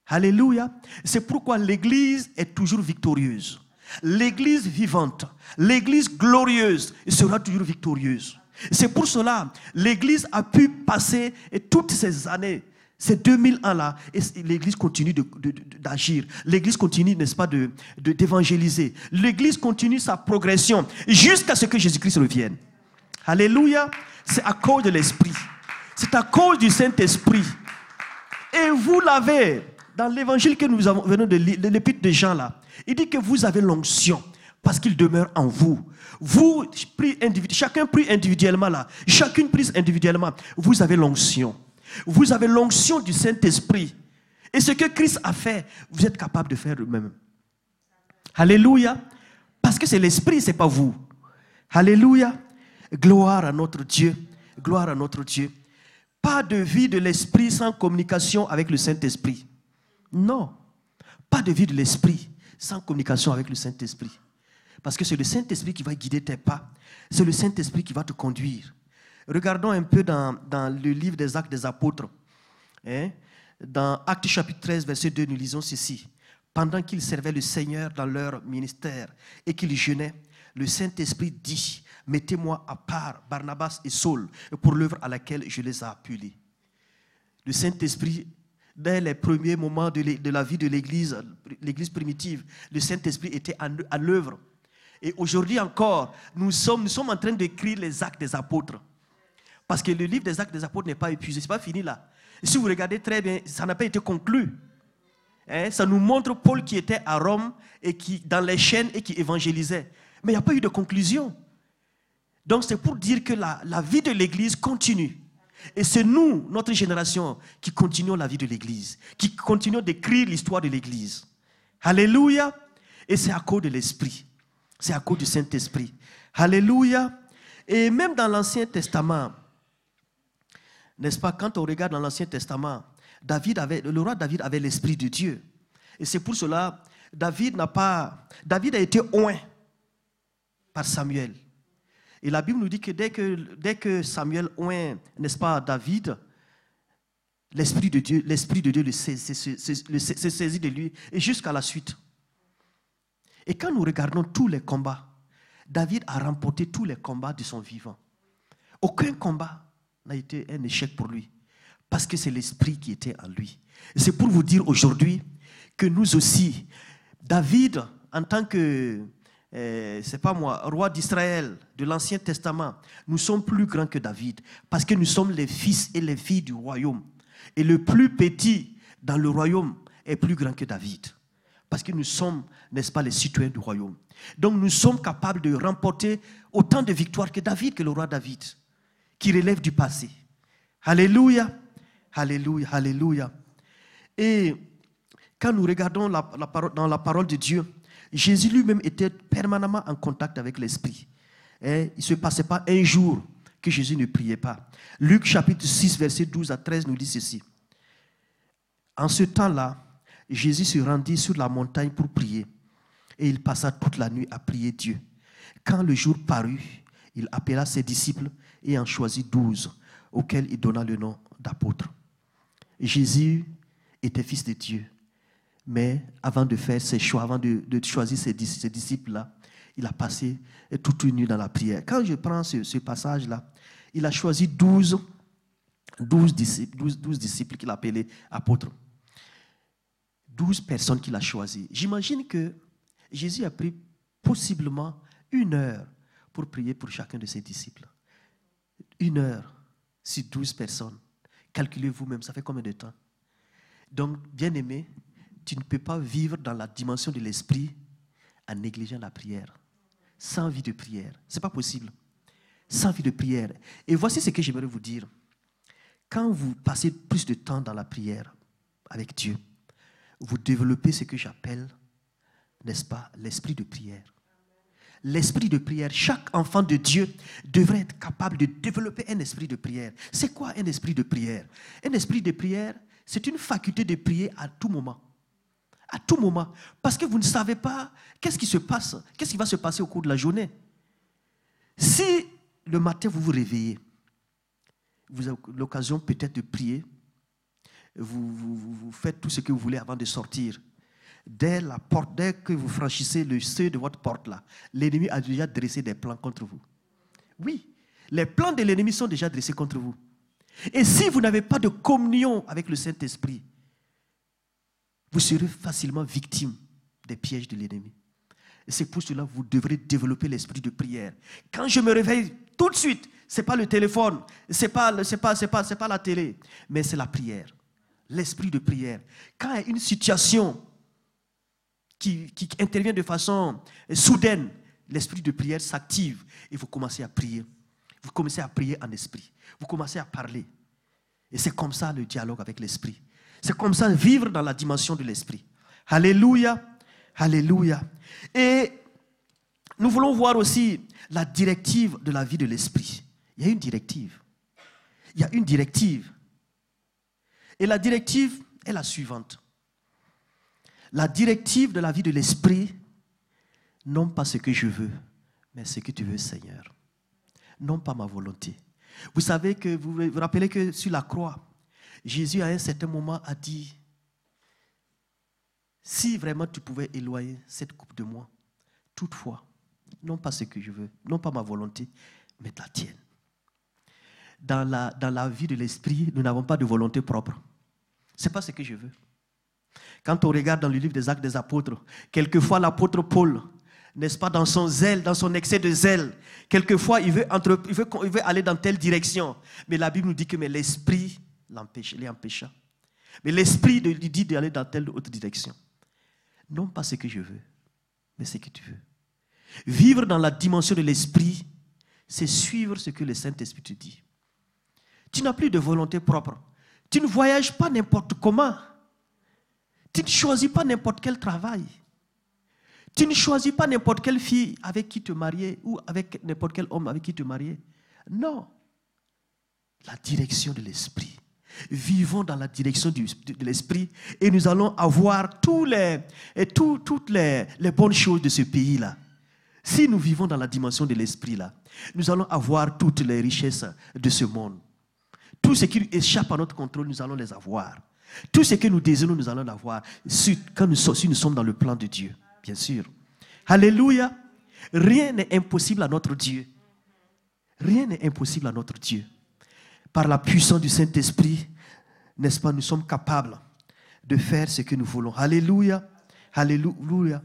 Alléluia. C'est pourquoi l'Église est toujours victorieuse. L'Église vivante, l'Église glorieuse sera toujours victorieuse. C'est pour cela l'Église a pu passer toutes ces années ces 2000 ans-là, l'Église continue d'agir. L'Église continue, n'est-ce pas, d'évangéliser. L'Église continue sa progression jusqu'à ce que Jésus-Christ revienne. Alléluia. C'est à cause de l'Esprit. C'est à cause du Saint-Esprit. Et vous l'avez dans l'évangile que nous venons de lire, l'épître de Jean là. Il dit que vous avez l'onction parce qu'il demeure en vous. Vous, chacun prie individuellement là. Chacune prie individuellement. Vous avez l'onction. Vous avez l'onction du Saint-Esprit. Et ce que Christ a fait, vous êtes capable de faire vous-même. Alléluia. Parce que c'est l'Esprit, ce n'est pas vous. Alléluia. Gloire à notre Dieu. Gloire à notre Dieu. Pas de vie de l'Esprit sans communication avec le Saint-Esprit. Non. Pas de vie de l'Esprit sans communication avec le Saint-Esprit. Parce que c'est le Saint-Esprit qui va guider tes pas. C'est le Saint-Esprit qui va te conduire. Regardons un peu dans, le livre des Actes des Apôtres. Hein. Dans Actes chapitre 13, verset 2, nous lisons ceci. Pendant qu'ils servaient le Seigneur dans leur ministère et qu'ils jeûnaient, le Saint-Esprit dit, mettez-moi à part Barnabas et Saul pour l'œuvre à laquelle je les ai appelés. Le Saint-Esprit, dès les premiers moments de la vie de l'Église, l'Église primitive, le Saint-Esprit était à l'œuvre. Et aujourd'hui encore, nous sommes, nous sommes en train d'écrire les actes des apôtres. Parce que le livre des actes des apôtres n'est pas épuisé, ce n'est pas fini là. Si vous regardez très bien, ça n'a pas été conclu. Hein, ça nous montre Paul qui était à Rome et qui dans les chaînes et qui évangélisait. Mais il n'y a pas eu de conclusion. Donc c'est pour dire que la, la vie de l'Église continue. Et c'est nous, notre génération, qui continuons la vie de l'Église, qui continuons d'écrire l'histoire de l'Église. Alléluia. Et c'est à cause de l'Esprit. C'est à cause du Saint-Esprit. Alléluia. Et même dans l'Ancien Testament, n'est-ce pas, quand on regarde dans l'Ancien Testament, David avait, le roi David avait l'Esprit de Dieu. Et c'est pour cela, David n'a pas, David a été oint par Samuel. Et la Bible nous dit que dès que, Samuel oint, n'est-ce pas, David, l'Esprit de Dieu, l'Esprit de le saisit de lui et jusqu'à la suite. Et quand nous regardons tous les combats, David a remporté tous les combats de son vivant. Aucun combat n'a été un échec pour lui. Parce que c'est l'esprit qui était en lui. C'est pour vous dire aujourd'hui que nous aussi, David, en tant que, euh, c'est pas moi, roi d'Israël, de l'Ancien Testament, nous sommes plus grands que David. Parce que nous sommes les fils et les filles du royaume. Et le plus petit dans le royaume est plus grand que David. Parce que nous sommes, n'est-ce pas, les citoyens du royaume. Donc nous sommes capables de remporter autant de victoires que David, que le roi David qui relève du passé. Alléluia, alléluia, alléluia. Et quand nous regardons dans la parole de Dieu, Jésus lui-même était permanemment en contact avec l'Esprit. il ne se passait pas un jour que Jésus ne priait pas. Luc chapitre 6, verset 12 à 13 nous dit ceci. En ce temps-là, Jésus se rendit sur la montagne pour prier. Et il passa toute la nuit à prier Dieu. Quand le jour parut, il appela ses disciples et en choisit douze, auxquels il donna le nom d'apôtre. Jésus était fils de Dieu. Mais avant de faire ses choix, avant de, choisir ses, disciples-là, il a passé toute une nuit dans la prière. Quand je prends ce, passage-là, il a choisi douze, disciples, disciples qu'il appelait apôtres. Douze personnes qu'il a choisies. J'imagine que Jésus a pris possiblement une heure pour prier pour chacun de ses disciples une heure sur douze personnes. Calculez vous-même, ça fait combien de temps? Donc, bien aimé, tu ne peux pas vivre dans la dimension de l'esprit en négligeant la prière. Sans vie de prière. Ce n'est pas possible. Sans vie de prière. Et voici ce que j'aimerais vous dire. quand vous passez plus de temps dans la prière avec Dieu, vous développez ce que j'appelle, n'est-ce pas, l'esprit de prière. L'esprit de prière, chaque enfant de Dieu devrait être capable de développer un esprit de prière. C'est quoi un esprit de prière? Un esprit de prière, c'est une faculté de prier à tout moment. À tout moment. Parce que vous ne savez pas qu'est-ce qui se passe, qu'est-ce qui va se passer au cours de la journée. Si le matin vous vous réveillez, vous avez l'occasion peut-être de prier, vous, vous, faites tout ce que vous voulez avant de sortir. Dès la porte, dès que vous franchissez le seuil de votre porte là, l'ennemi a déjà dressé des plans contre vous. Oui, les plans de l'ennemi sont déjà dressés contre vous. Et si vous n'avez pas de communion avec le Saint-Esprit, vous serez facilement victime des pièges de l'ennemi. Et c'est pour cela que vous devrez développer l'esprit de prière. Quand je me réveille tout de suite, ce n'est pas le téléphone, ce n'est pas, pas, la télé, mais c'est la prière. L'esprit de prière. Quand il y a une situation qui, intervient de façon soudaine, l'esprit de prière s'active et vous commencez à prier. Vous commencez à prier en esprit. Vous commencez à parler. Et c'est comme ça le dialogue avec l'esprit. C'est comme ça vivre dans la dimension de l'esprit. Alléluia. Alléluia. Et nous voulons voir aussi la directive de la vie de l'esprit. Il y a une directive. Il y a une directive. Et la directive est la suivante. La directive de la vie de l'esprit, non pas ce que je veux, mais ce que tu veux, Seigneur. Non pas ma volonté. Vous savez que, vous vous rappelez que sur la croix, Jésus à un certain moment a dit, si vraiment tu pouvais éloigner cette coupe de moi, toutefois, non pas ce que je veux, non pas ma volonté, mais la tienne. Dans la, dans la vie de l'esprit, nous n'avons pas de volonté propre. Ce n'est pas ce que je veux. Quand on regarde dans le livre des actes des apôtres, quelquefois l'apôtre Paul, n'est-ce pas, dans son zèle, dans son excès de zèle, quelquefois il veut, il veut, aller dans telle direction. Mais la Bible nous dit que l'esprit l'empêcha. Mais l'esprit lui dit d'aller dans telle autre direction. Non pas ce que je veux, mais ce que tu veux. Vivre dans la dimension de l'esprit, c'est suivre ce que le Saint-Esprit te dit. Tu n'as plus de volonté propre. Tu ne voyages pas n'importe comment. Tu ne choisis pas n'importe quel travail. Tu ne choisis pas n'importe quelle fille avec qui te marier ou avec n'importe quel homme avec qui te marier. Non. La direction de l'esprit. Vivons dans la direction de l'esprit et nous allons avoir tous les, et toutes les, les bonnes choses de ce pays-là. Si nous vivons dans la dimension de l'esprit là, nous allons avoir toutes les richesses de ce monde. Tout ce qui échappe à notre contrôle, nous allons les avoir. Tout ce que nous désirons, nous allons l'avoir. Si, nous, si nous sommes dans le plan de Dieu, bien sûr. Alléluia. Rien n'est impossible à notre Dieu. Rien n'est impossible à notre Dieu. Par la puissance du Saint-Esprit, n'est-ce pas, nous sommes capables de faire ce que nous voulons. Alléluia. Alléluia.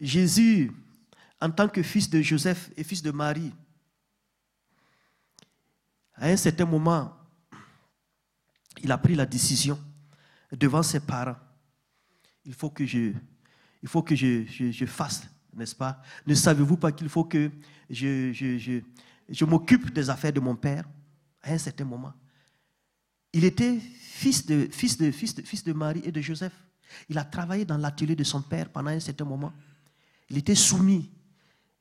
Jésus, en tant que fils de Joseph et fils de Marie, à un certain moment, il a pris la décision devant ses parents. Il faut que je, il faut que je, je, fasse, n'est-ce pas? Ne savez-vous pas qu'il faut que je, je, je m'occupe des affaires de mon père? À un certain moment Il était fils de, fils, de, fils, de, fils de Marie et de Joseph. Il a travaillé dans l'atelier de son père pendant un certain moment. Il était soumis,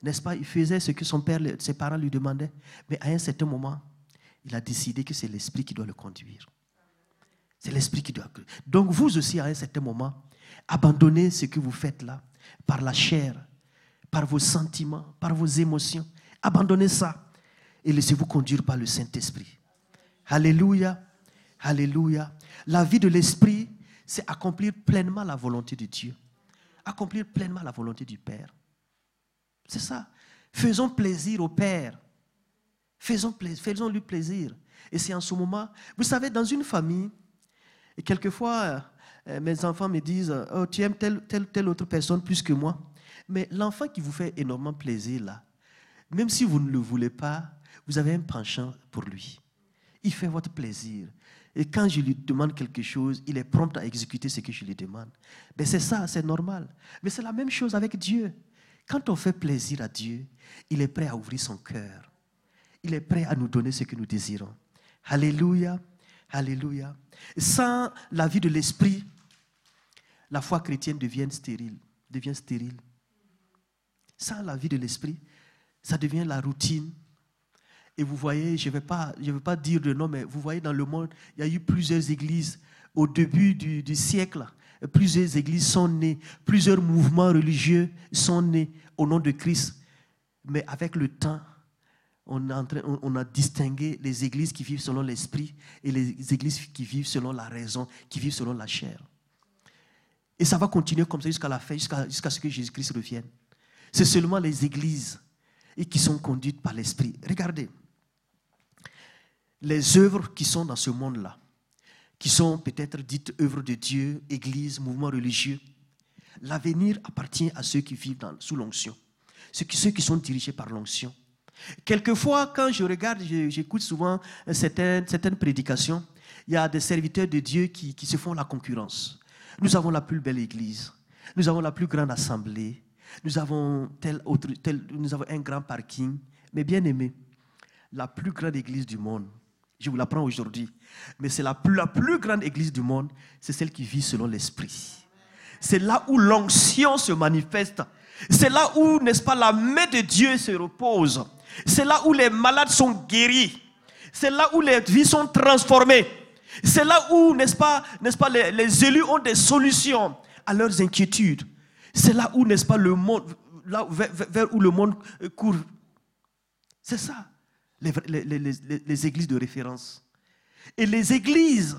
n'est-ce pas? Il faisait ce que son père, ses parents lui demandaient. Mais à un certain moment, il a décidé que c'est l'esprit qui doit le conduire. C'est l'esprit qui doit. Donc vous aussi, à un certain moment, abandonnez ce que vous faites là, par la chair, par vos sentiments, par vos émotions. Abandonnez ça et laissez-vous conduire par le Saint-Esprit. Alléluia. Alléluia. La vie de l'Esprit, c'est accomplir pleinement la volonté de Dieu. Accomplir pleinement la volonté du Père. C'est ça. Faisons plaisir au Père. Faisons, lui plaisir. Et c'est en ce moment, vous savez, dans une famille, et quelquefois, euh, mes enfants me disent, oh, tu aimes telle, telle, telle autre personne plus que moi. Mais l'enfant qui vous fait énormément plaisir, là, même si vous ne le voulez pas, vous avez un penchant pour lui. Il fait votre plaisir. Et quand je lui demande quelque chose, il est prompt à exécuter ce que je lui demande. Mais c'est ça, c'est normal. Mais c'est la même chose avec Dieu. Quand on fait plaisir à Dieu, il est prêt à ouvrir son cœur Il est prêt à nous donner ce que nous désirons. Alléluia. Alléluia. Sans la vie de l'esprit, la foi chrétienne devient stérile. Devient stérile. Sans la vie de l'esprit, ça devient la routine. Et vous voyez, je ne vais, pas, vais pas dire de nom, mais vous voyez dans le monde, il y a eu plusieurs églises au début du siècle. Plusieurs églises sont nées, plusieurs mouvements religieux sont nés au nom de Christ. Mais avec le temps, on a, distingué les églises qui vivent selon l'esprit et les églises qui vivent selon la raison, qui vivent selon la chair. Et ça va continuer comme ça jusqu'à la fin, jusqu'à ce que Jésus-Christ revienne. C'est seulement les églises qui sont conduites par l'esprit. Regardez, les œuvres qui sont dans ce monde-là, qui sont peut-être dites œuvres de Dieu, église, mouvement religieux, l'avenir appartient à ceux qui vivent sous l'onction, ceux qui, sont dirigés par l'onction. Quelquefois, quand je regarde, j'écoute souvent certaines, certaines, prédications, il y a des serviteurs de Dieu qui, se font la concurrence. Nous avons la plus belle église, nous avons la plus grande assemblée, nous avons, tel autre, tel, nous avons un grand parking. Mais bien aimé, la plus grande église du monde, je vous l'apprends aujourd'hui, mais c'est la la plus grande église du monde, c'est celle qui vit selon l'esprit. C'est là où l'onction se manifeste. C'est là où, n'est-ce pas, la main de Dieu se repose. C'est là où les malades sont guéris. C'est là où les vies sont transformées. C'est là où, n'est-ce pas, les, élus ont des solutions à leurs inquiétudes. C'est là où, n'est-ce pas, le monde, vers, où le monde court. C'est ça, les, les, les, églises de référence. Et les églises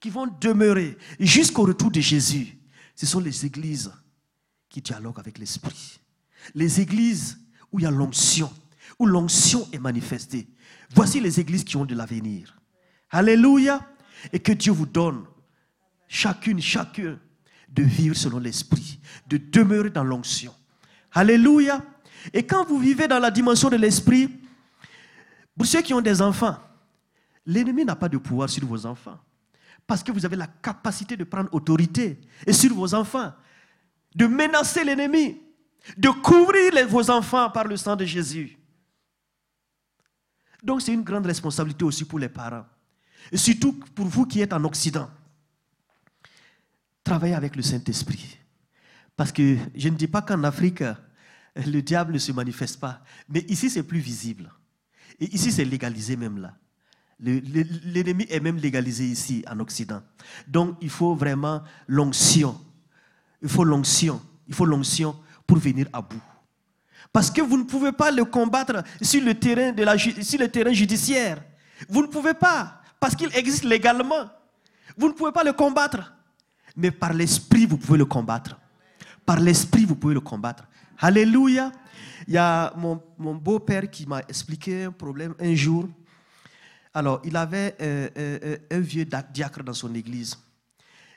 qui vont demeurer jusqu'au retour de Jésus, ce sont les églises qui dialoguent avec l'Esprit. Les églises où il y a l'onction, où l'onction est manifestée. Voici les églises qui ont de l'avenir. Alléluia. Et que Dieu vous donne, chacune, chacun, de vivre selon l'Esprit, de demeurer dans l'onction. Alléluia. Et quand vous vivez dans la dimension de l'Esprit, pour ceux qui ont des enfants, l'ennemi n'a pas de pouvoir sur vos enfants. Parce que vous avez la capacité de prendre autorité et sur vos enfants, de menacer l'ennemi, de couvrir vos enfants par le sang de Jésus. Donc c'est une grande responsabilité aussi pour les parents. Et surtout pour vous qui êtes en Occident. Travaillez avec le Saint-Esprit. Parce que je ne dis pas qu'en Afrique, le diable ne se manifeste pas. Mais ici, c'est plus visible. Et ici, c'est légalisé même là. L'ennemi est même légalisé ici, en Occident. Donc, il faut vraiment l'onction. Il faut l'onction. Il faut l'onction pour venir à bout. Parce que vous ne pouvez pas le combattre sur le terrain, de la, sur le terrain judiciaire. Vous ne pouvez pas parce qu'il existe légalement. Vous ne pouvez pas le combattre. Mais par l'esprit, vous pouvez le combattre. Par l'esprit, vous pouvez le combattre. Alléluia. Il y a mon, beau-père qui m'a expliqué un problème un jour. Alors, il avait euh, euh, euh, un vieux diacre dans son église.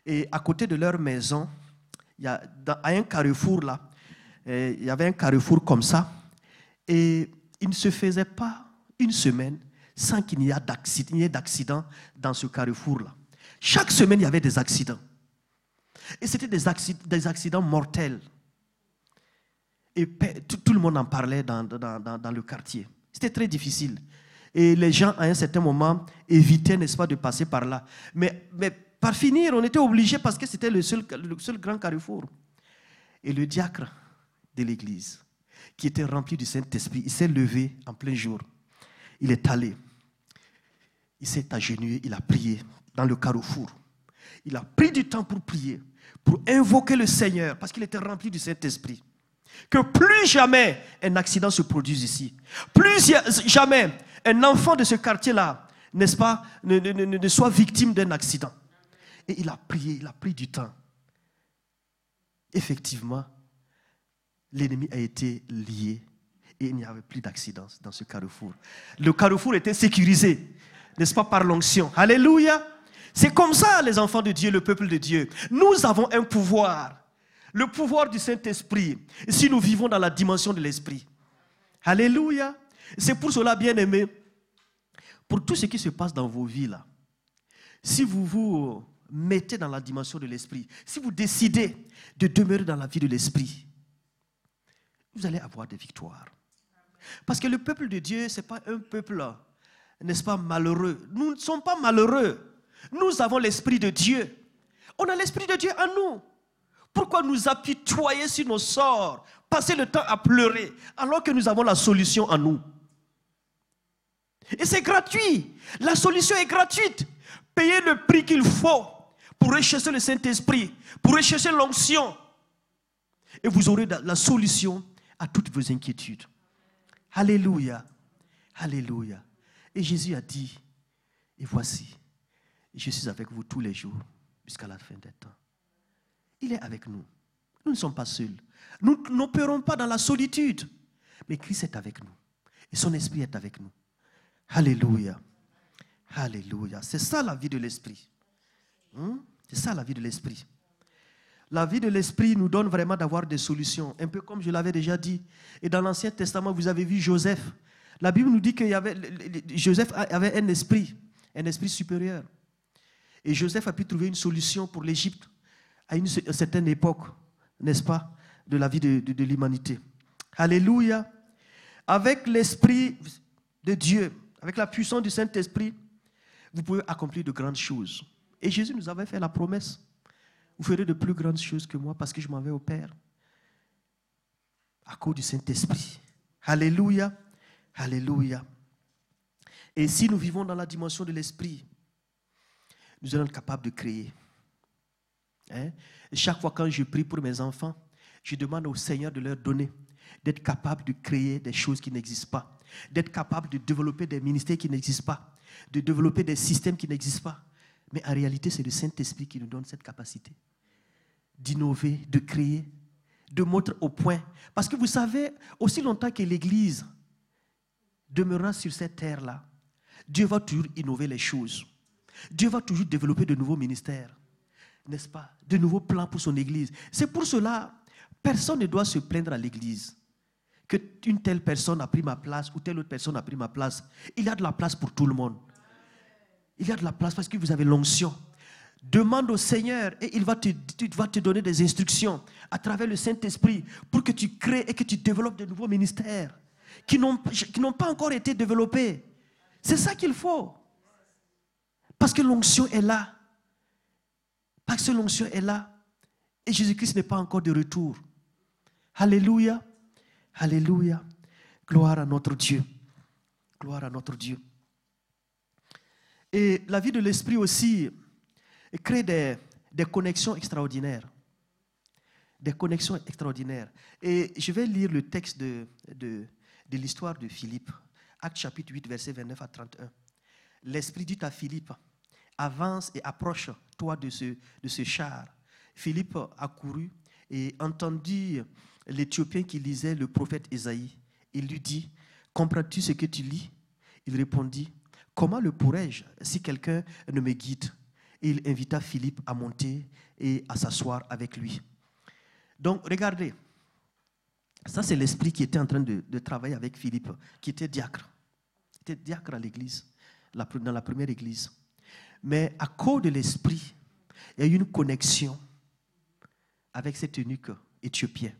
Et à côté de leur maison, il y a, à un carrefour là, il y avait un carrefour comme ça. Et il ne se faisait pas une semaine sans qu'il n'y ait d'accident dans ce carrefour-là. Chaque semaine, il y avait des accidents. Et c'était des accidents, des accidents mortels. Et tout, le monde en parlait dans, dans, le quartier. C'était très difficile. Et les gens, à un certain moment, évitaient, n'est-ce pas, de passer par là. Mais, mais par finir, on était obligé parce que c'était le seul, le seul grand carrefour. Et le diacre de l'église, qui était rempli du Saint-Esprit, il s'est levé en plein jour. Il est allé il s'est agenouillé, il a prié dans le carrefour. Il a pris du temps pour prier, pour invoquer le Seigneur, parce qu'il était rempli du Saint-Esprit. Que plus jamais un accident se produise ici. Plus jamais un enfant de ce quartier-là, n'est-ce pas, ne, ne soit victime d'un accident. Et il a prié, il a pris du temps. Effectivement, l'ennemi a été lié et il n'y avait plus d'accident dans ce carrefour. Le carrefour était sécurisé n'est-ce pas, par l'onction. Alléluia. C'est comme ça, les enfants de Dieu, le peuple de Dieu. Nous avons un pouvoir, le pouvoir du Saint-Esprit, si nous vivons dans la dimension de l'Esprit. Alléluia. C'est pour cela, bien aimé, pour tout ce qui se passe dans vos vies si vous vous mettez dans la dimension de l'Esprit, si vous décidez de demeurer dans la vie de l'Esprit, vous allez avoir des victoires. Parce que le peuple de Dieu, ce n'est pas un peuple, n'est-ce pas, malheureux. Nous ne sommes pas malheureux. Nous avons l'Esprit de Dieu. On a l'Esprit de Dieu en nous. Pourquoi nous apitoyer sur nos sorts, passer le temps à pleurer, alors que nous avons la solution en nous? Et c'est gratuit. La solution est gratuite. Payez le prix qu'il faut pour rechercher le Saint-Esprit, pour rechercher l'onction. Et vous aurez la solution à toutes vos inquiétudes. Alléluia. Alléluia. Et Jésus a dit, et voici, je suis avec vous tous les jours jusqu'à la fin des temps. Il est avec nous. Nous ne sommes pas seuls. Nous n'opérons pas dans la solitude. Mais Christ est avec nous. Et son esprit est avec nous. Alléluia. Alléluia. C'est ça la vie de l'esprit. Hmm? C'est ça la vie de l'esprit. La vie de l'esprit nous donne vraiment d'avoir des solutions, un peu comme je l'avais déjà dit. Et dans l'Ancien Testament, vous avez vu Joseph. La Bible nous dit que Joseph avait un esprit, un esprit supérieur. Et Joseph a pu trouver une solution pour l'Égypte à une certaine époque, n'est-ce pas, de la vie de, l'humanité. Alléluia. Avec l'Esprit de Dieu, avec la puissance du Saint-Esprit, vous pouvez accomplir de grandes choses. Et Jésus nous avait fait la promesse. Vous ferez de plus grandes choses que moi parce que je m'en vais au Père. À cause du Saint-Esprit. Alléluia. Alléluia. Et si nous vivons dans la dimension de l'Esprit, nous allons être capables de créer. Hein? chaque fois quand je prie pour mes enfants, je demande au Seigneur de leur donner, d'être capable de créer des choses qui n'existent pas, d'être capable de développer des ministères qui n'existent pas, de développer des systèmes qui n'existent pas. Mais en réalité, c'est le Saint-Esprit qui nous donne cette capacité d'innover, de créer, de mettre au point. Parce que vous savez, aussi longtemps que l'Église demeurera sur cette terre-là, Dieu va toujours innover les choses. Dieu va toujours développer de nouveaux ministères n'est-ce pas, de nouveaux plans pour son Église. C'est pour cela, personne ne doit se plaindre à l'Église que une telle personne a pris ma place ou telle autre personne a pris ma place. Il y a de la place pour tout le monde. Il y a de la place parce que vous avez l'onction. Demande au Seigneur et il va te, donner des instructions à travers le Saint-Esprit pour que tu crées et que tu développes de nouveaux ministères qui n'ont pas encore été développés. C'est ça qu'il faut. Parce que l'onction est là. Parce que l'onction est là. Et Jésus-Christ n'est pas encore de retour. Alléluia. Alléluia. Gloire à notre Dieu. Gloire à notre Dieu. Et la vie de l'esprit aussi crée des, connexions extraordinaires. Des connexions extraordinaires. Et je vais lire le texte de, l'histoire de Philippe. Acte chapitre 8, verset 29 à 31. L'Esprit dit à Philippe, avance et approche toi de ce, de ce char. Philippe a couru et entendu l'Éthiopien qui lisait le prophète Isaïe. Il lui dit, comprends-tu ce que tu lis? Il répondit, comment le pourrais-je si quelqu'un ne me guide? Il invita Philippe à monter et à s'asseoir avec lui. Donc, regardez, ça c'est l'esprit qui était en train de, de, travailler avec Philippe, qui était diacre. Il était diacre à l'église, dans la première église. Mais à cause de l'esprit, il y a eu une connexion avec cet eunuque éthiopien.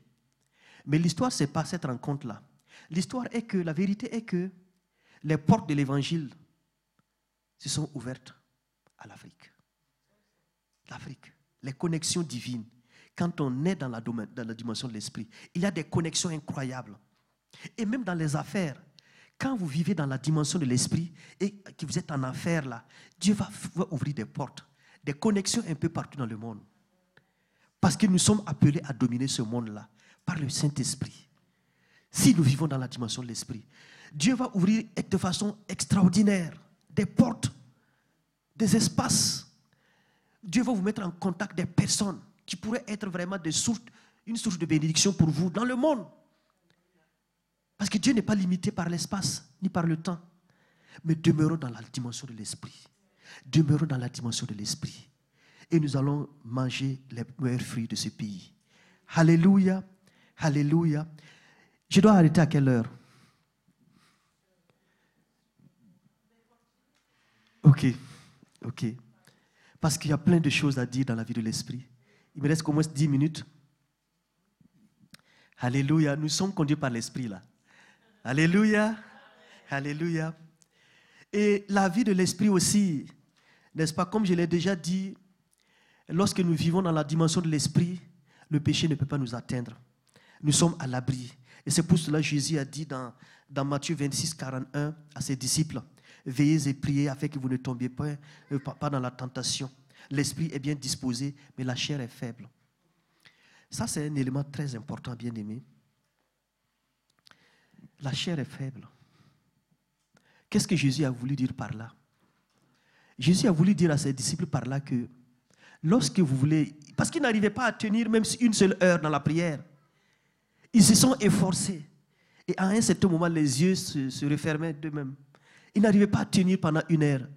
Mais l'histoire, ce n'est pas cette rencontre-là. L'histoire est que, la vérité est que les portes de l'évangile se sont ouvertes à l'Afrique. L'Afrique, les connexions divines. Quand on est dans la, dans la dimension de l'esprit, il y a des connexions incroyables. Et même dans les affaires, quand vous vivez dans la dimension de l'esprit et que vous êtes en affaires là, Dieu va, ouvrir des portes, des connexions un peu partout dans le monde. Parce que nous sommes appelés à dominer ce monde-là par le Saint-Esprit. Si nous vivons dans la dimension de l'esprit, Dieu va ouvrir de façon extraordinaire des portes, des espaces. Dieu va vous mettre en contact des personnes qui pourraient être vraiment une source de bénédiction pour vous dans le monde. Parce que Dieu n'est pas limité par l'espace ni par le temps. Mais demeurons dans la dimension de l'esprit. Demeurons dans la dimension de l'esprit. Et nous allons manger les meilleurs fruits de ce pays. Alléluia. Alléluia. Je dois arrêter à quelle heure? Ok. Ok. Parce qu'il y a plein de choses à dire dans la vie de l'esprit. Il me reste au moins 10 minutes. Alléluia. Nous sommes conduits par l'esprit là. Alléluia. Alléluia. Et la vie de l'esprit aussi, n'est-ce pas, comme je l'ai déjà dit, lorsque nous vivons dans la dimension de l'esprit, le péché ne peut pas nous atteindre. Nous sommes à l'abri. Et c'est pour cela que Jésus a dit dans, dans Matthieu 26, 41 à ses disciples, Veillez et priez afin que vous ne tombiez pas, euh, pas dans la tentation. L'esprit est bien disposé, mais la chair est faible. Ça, c'est un élément très important, bien aimé. La chair est faible. Qu'est-ce que Jésus a voulu dire par là? Jésus a voulu dire à ses disciples par là que lorsque vous voulez, parce qu'ils n'arrivaient pas à tenir même une seule heure dans la prière, ils se sont efforcés. Et à un certain moment, les yeux se, refermaient d'eux-mêmes. Ils n'arrivaient pas à tenir pendant une heure.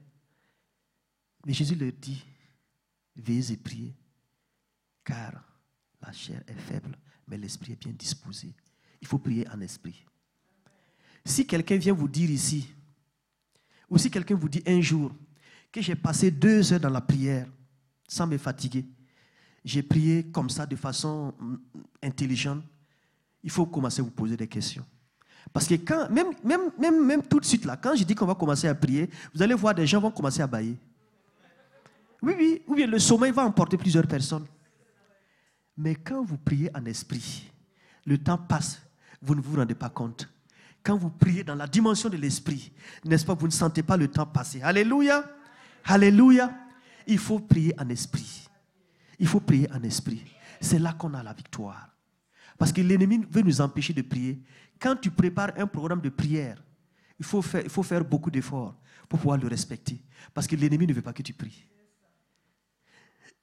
Mais Jésus leur dit, veillez et priez, car la chair est faible, mais l'esprit est bien disposé. Il faut prier en esprit. Si quelqu'un vient vous dire ici, ou si quelqu'un vous dit un jour que j'ai passé deux heures dans la prière sans me fatiguer, j'ai prié comme ça de façon mm, intelligente, il faut commencer à vous poser des questions. Parce que quand, même, même, même, même tout de suite là, quand je dis qu'on va commencer à prier, vous allez voir des gens vont commencer à bailler. Oui, oui, ou bien le sommeil va emporter plusieurs personnes. Mais quand vous priez en esprit, le temps passe, vous ne vous rendez pas compte. Quand vous priez dans la dimension de l'esprit, n'est-ce pas, vous ne sentez pas le temps passer. Alléluia. Alléluia. Il faut prier en esprit. Il faut prier en esprit. C'est là qu'on a la victoire. Parce que l'ennemi veut nous empêcher de prier. Quand tu prépares un programme de prière, il faut faire, beaucoup d'efforts pour pouvoir le respecter. Parce que l'ennemi ne veut pas que tu pries.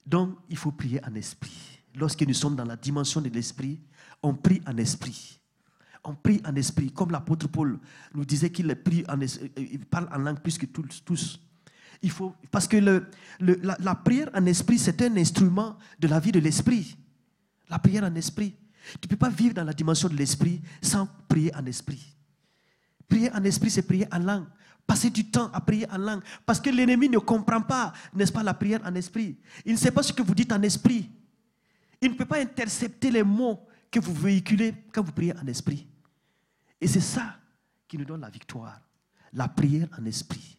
Donc, il faut prier en esprit. Lorsque nous sommes dans la dimension de l'esprit, on prie en esprit. On prie en esprit, comme l'apôtre Paul nous disait qu'il prie en il parle en langue plus que tous. Il faut, parce que la, prière en esprit, c'est un instrument de la vie de l'esprit. La prière en esprit. Tu ne peux pas vivre dans la dimension de l'esprit sans prier en esprit. Prier en esprit, c'est prier en langue. Passer du temps à prier en langue. Parce que l'ennemi ne comprend pas, n'est-ce pas, la prière en esprit. Il ne sait pas ce que vous dites en esprit. Il ne peut pas intercepter les mots que vous véhiculez quand vous priez en esprit. Et c'est ça qui nous donne la victoire. La prière en esprit.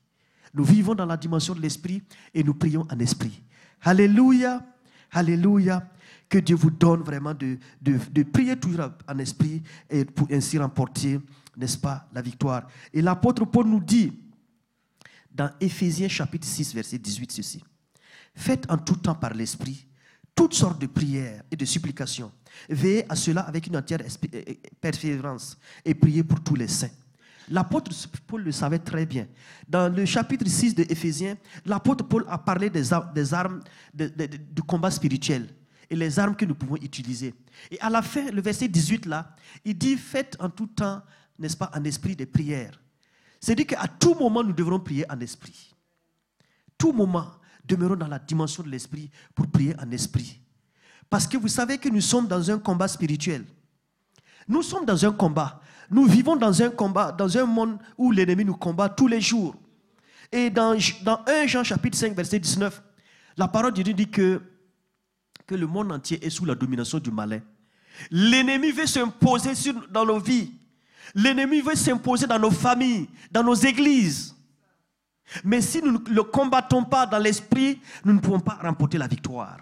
Nous vivons dans la dimension de l'esprit et nous prions en esprit. Alléluia. Alléluia. Que Dieu vous donne vraiment de, de, prier toujours en esprit et pour ainsi remporter, n'est-ce pas, la victoire. Et l'apôtre Paul nous dit dans Éphésiens chapitre 6, verset 18 ceci. Faites en tout temps par l'esprit toutes sortes de prières et de supplications. Veillez à cela avec une entière persévérance et priez pour tous les saints. L'apôtre Paul le savait très bien. Dans le chapitre 6 de Éphésiens, l'apôtre Paul a parlé des, armes du combat spirituel les armes que nous pouvons utiliser. Et à la fin, le verset 18 là, il dit Faites en tout temps, n'est-ce pas, en esprit des prières. C'est-à-dire qu'à tout moment, nous devrons prier en esprit. Tout moment, demeurons dans la dimension de l'esprit pour prier en esprit. Parce que vous savez que nous sommes dans un combat spirituel. Nous sommes dans un combat. Nous vivons dans un combat, dans un monde où l'ennemi nous combat tous les jours. Et dans, dans 1 Jean chapitre 5, verset 19, la parole de Dieu dit que, que le monde entier est sous la domination du malin. L'ennemi veut s'imposer dans nos vies. L'ennemi veut s'imposer dans nos familles, dans nos églises. Mais si nous ne le combattons pas dans l'esprit, nous ne pouvons pas remporter la victoire.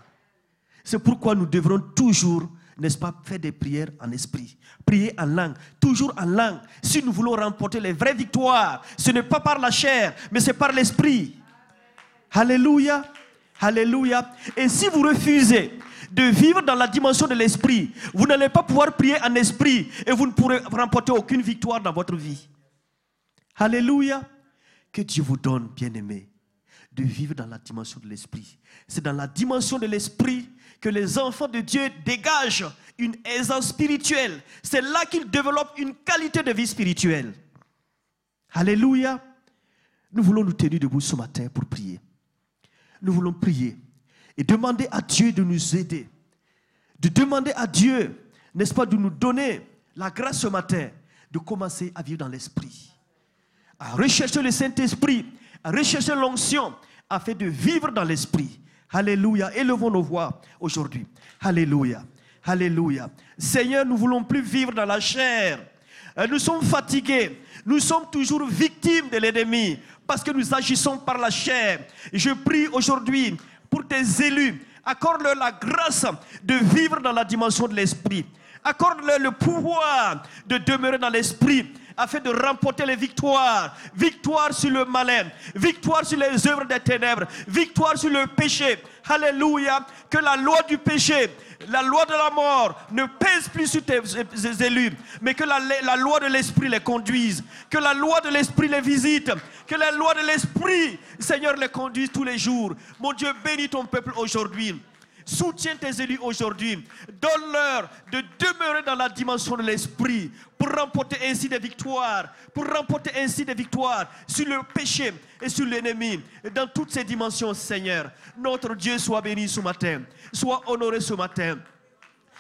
C'est pourquoi nous devrons toujours, n'est-ce pas, faire des prières en esprit. Prier en langue, toujours en langue. Si nous voulons remporter les vraies victoires, ce n'est pas par la chair, mais c'est par l'esprit. Alléluia. Alléluia. Et si vous refusez de vivre dans la dimension de l'esprit, vous n'allez pas pouvoir prier en esprit et vous ne pourrez remporter aucune victoire dans votre vie. Alléluia. Que Dieu vous donne, bien-aimé, de vivre dans la dimension de l'esprit. C'est dans la dimension de l'esprit que les enfants de Dieu dégagent une aisance spirituelle. C'est là qu'ils développent une qualité de vie spirituelle. Alléluia. Nous voulons nous tenir debout ce matin pour prier. Nous voulons prier et demander à Dieu de nous aider. De demander à Dieu, n'est-ce pas, de nous donner la grâce ce matin de commencer à vivre dans l'esprit à rechercher le Saint-Esprit, à rechercher l'onction, afin de vivre dans l'Esprit. Alléluia. Élevons nos voix aujourd'hui. Alléluia. Alléluia. Seigneur, nous voulons plus vivre dans la chair. Euh, Nous sommes fatigués. Nous sommes toujours victimes de l'ennemi parce que nous agissons par la chair. Je prie aujourd'hui pour tes élus. Accorde-leur la grâce de vivre dans la dimension de l'esprit. Accorde-leur le pouvoir de demeurer dans l'esprit afin de remporter les victoires. Victoire sur le malin, victoire sur les œuvres des ténèbres, victoire sur le péché. Alléluia. Que la loi du péché, la loi de la mort ne pèse plus sur tes, élus, mais que la, la loi de l'esprit les conduise. Que la loi de l'esprit les visite. Que la loi de l'esprit, Seigneur, les conduise tous les jours. Mon Dieu, bénis ton peuple aujourd'hui. Soutiens tes élus aujourd'hui. Donne-leur de demeurer dans la dimension de l'esprit pour remporter ainsi des victoires, pour remporter ainsi des victoires sur le péché et sur l'ennemi. Dans toutes ces dimensions, Seigneur, notre Dieu soit béni ce matin, soit honoré ce matin.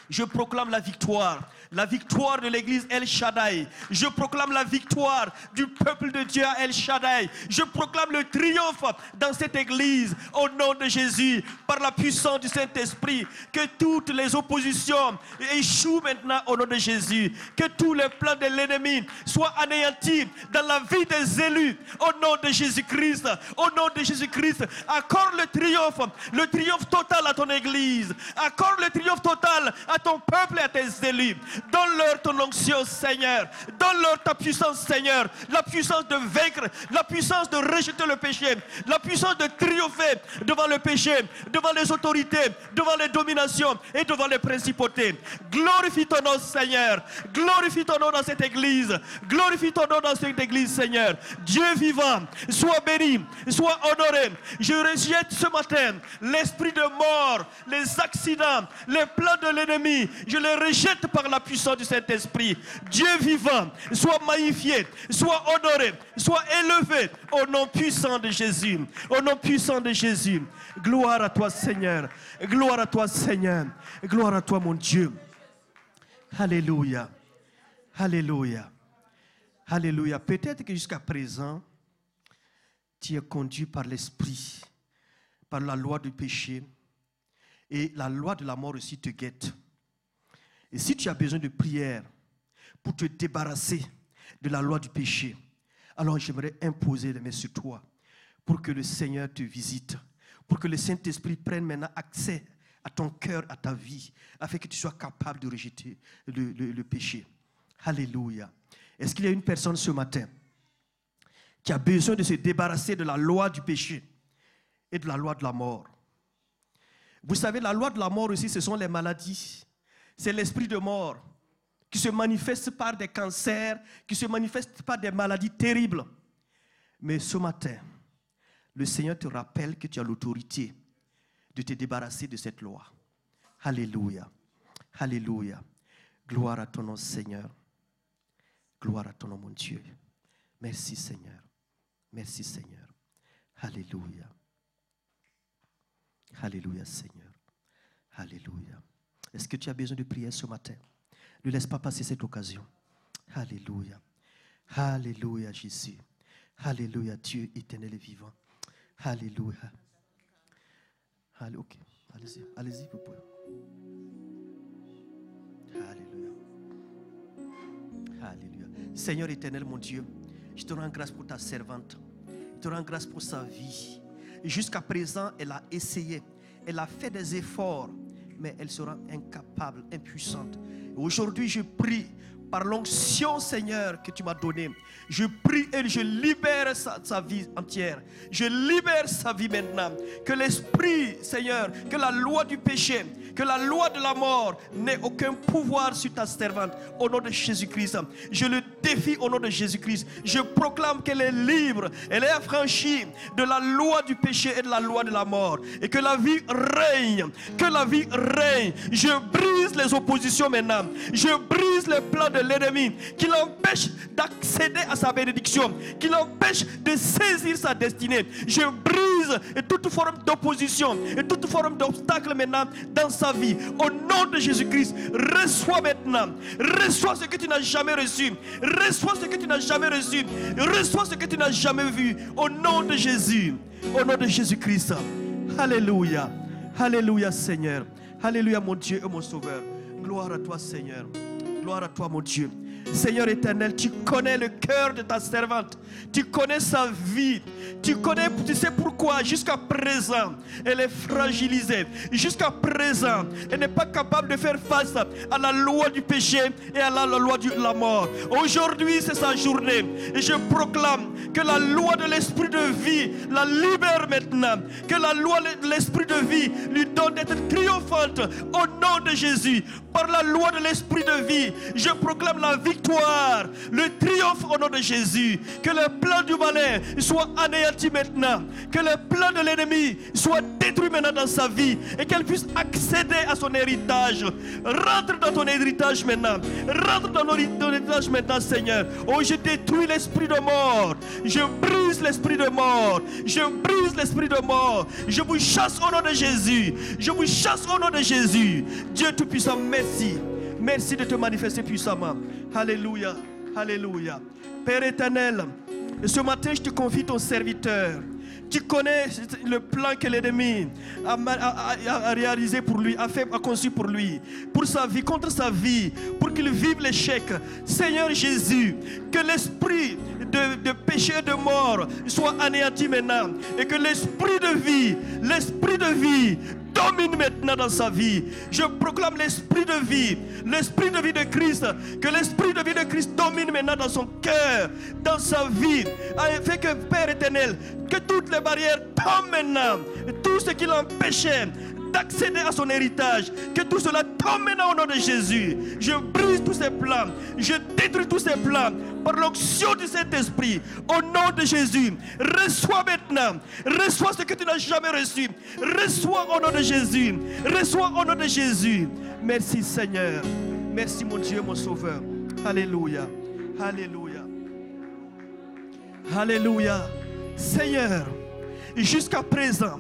Je proclame la victoire, la victoire de l'église El Shaddai. Je proclame la victoire du peuple de Dieu à El Shaddai. Je proclame le triomphe dans cette église au nom de Jésus, par la puissance du Saint-Esprit. Que toutes les oppositions échouent maintenant au nom de Jésus. Que tous les plans de l'ennemi soient anéantis dans la vie des élus au nom de Jésus-Christ. Au nom de Jésus-Christ, accorde le triomphe, le triomphe total à ton église. Accorde le triomphe total à ton peuple et à tes élus. Donne-leur ton onction, Seigneur. Donne-leur ta puissance, Seigneur. La puissance de vaincre, la puissance de rejeter le péché, la puissance de triompher devant le péché, devant les autorités, devant les dominations et devant les principautés. Glorifie ton nom, Seigneur. Glorifie ton nom dans cette église. Glorifie ton nom dans cette église, Seigneur. Dieu vivant, sois béni, sois honoré. Je rejette ce matin l'esprit de mort, les accidents, les plans de l'ennemi. Je les rejette par la puissance du Saint-Esprit. Dieu vivant, sois magnifié, sois honoré, sois élevé au nom puissant de Jésus. Au nom puissant de Jésus. Gloire à toi, Seigneur. Gloire à toi, Seigneur. Gloire à toi, mon Dieu. Alléluia. Alléluia. Alléluia. Peut-être que jusqu'à présent, tu es conduit par l'Esprit, par la loi du péché, et la loi de la mort aussi te guette. Et si tu as besoin de prière pour te débarrasser de la loi du péché, alors j'aimerais imposer les mains sur toi pour que le Seigneur te visite, pour que le Saint-Esprit prenne maintenant accès à ton cœur, à ta vie, afin que tu sois capable de rejeter le, péché. Alléluia. Est-ce qu'il y a une personne ce matin qui a besoin de se débarrasser de la loi du péché et de la loi de la mort? Vous savez, la loi de la mort aussi, ce sont les maladies. C'est l'esprit de mort qui se manifeste par des cancers, qui se manifeste par des maladies terribles. Mais ce matin, le Seigneur te rappelle que tu as l'autorité de te débarrasser de cette loi. Alléluia. Alléluia. Gloire à ton nom, Seigneur. Gloire à ton nom, mon Dieu. Merci, Seigneur. Merci, Seigneur. Alléluia. Alléluia, Seigneur. Alléluia. Est-ce que tu as besoin de prier ce matin? Ne laisse pas passer cette occasion. Alléluia. Alléluia, Jésus. Alléluia, Dieu éternel et vivant. Alléluia. Allez, ok. Allez-y, allez-y. Alléluia. Alléluia. Seigneur éternel, mon Dieu, je te rends grâce pour ta servante. Je te rends grâce pour sa vie. Jusqu'à présent, elle a essayé. Elle a fait des efforts, mais elle sera incapable, impuissante. Aujourd'hui, je prie par l'onction, Seigneur, que tu m'as donnée. Je prie et je libère sa, sa vie entière. Je libère sa vie maintenant. Que l'esprit, Seigneur, que la loi du péché, que la loi de la mort n'ait aucun pouvoir sur ta servante. Au nom de Jésus-Christ, je le défie au nom de Jésus-Christ. Je proclame qu'elle est libre. Elle est affranchie de la loi du péché et de la loi de la mort. Et que la vie règne. Que la vie règne. Je brise les oppositions maintenant. Je brise les plans de l'ennemi qui l'empêche d'accéder à sa bénédiction, qui l'empêche de saisir sa destinée. Je brise toute forme d'opposition et toute forme d'obstacle maintenant dans sa vie. Au nom de Jésus-Christ, reçois maintenant. Reçois ce que tu n'as jamais reçu. Reçois ce que tu n'as jamais reçu. Reçois ce que tu n'as jamais vu. Au nom de Jésus. Au nom de Jésus-Christ. Alléluia. Alléluia, Seigneur. Alléluia, mon Dieu et mon Sauveur. Gloire à toi, Seigneur. Gloire à toi, mon Dieu. Seigneur éternel, tu connais le cœur de ta servante. Tu connais sa vie. Tu connais, tu sais pourquoi jusqu'à présent, elle est fragilisée. Jusqu'à présent, elle n'est pas capable de faire face à la loi du péché et à la, loi de la mort. Aujourd'hui, c'est sa journée. Et je proclame que la loi de l'esprit de vie la libère maintenant. Que la loi de l'esprit de vie lui donne d'être triomphante au nom de Jésus. Par la loi de l'esprit de vie, je proclame la victoire, le triomphe au nom de Jésus. Que le plan du malin soit anéanti maintenant. Que le plan de l'ennemi soit détruit maintenant dans sa vie et qu'elle puisse accéder à son héritage. Rentre dans ton héritage maintenant. Rentre dans ton héritage maintenant, Seigneur. Oh, je détruis l'esprit de mort. Je brise l'esprit de mort. Je brise l'esprit de mort. Je vous chasse au nom de Jésus. Je vous chasse au nom de Jésus. Dieu Tout-Puissant, merci. Merci de te manifester puissamment. Alléluia. Alléluia. Père éternel, ce matin, je te confie ton serviteur. Tu connais le plan que l'ennemi a, réalisé pour lui, a, fait, a conçu pour lui, pour sa vie, contre sa vie, pour qu'il vive l'échec. Seigneur Jésus, que l'esprit de, de péché de mort soit anéanti maintenant et que l'esprit de vie, l'esprit de vie domine maintenant dans sa vie. Je proclame l'esprit de vie, l'esprit de vie de Christ, que l'esprit de vie de Christ domine maintenant dans son cœur, dans sa vie, fait que Père éternel, que toutes les barrières tombent maintenant, tout ce qui l'empêchait d'accéder à son héritage. Que tout cela maintenant au nom de Jésus. Je brise tous ces plans. Je détruis tous ces plans par l'onction du Saint-Esprit. Au nom de Jésus. Reçois maintenant. Reçois ce que tu n'as jamais reçu. Reçois au nom de Jésus. Reçois au nom de Jésus. Merci Seigneur. Merci mon Dieu, mon Sauveur. Alléluia. Alléluia. Alléluia. Seigneur, jusqu'à présent,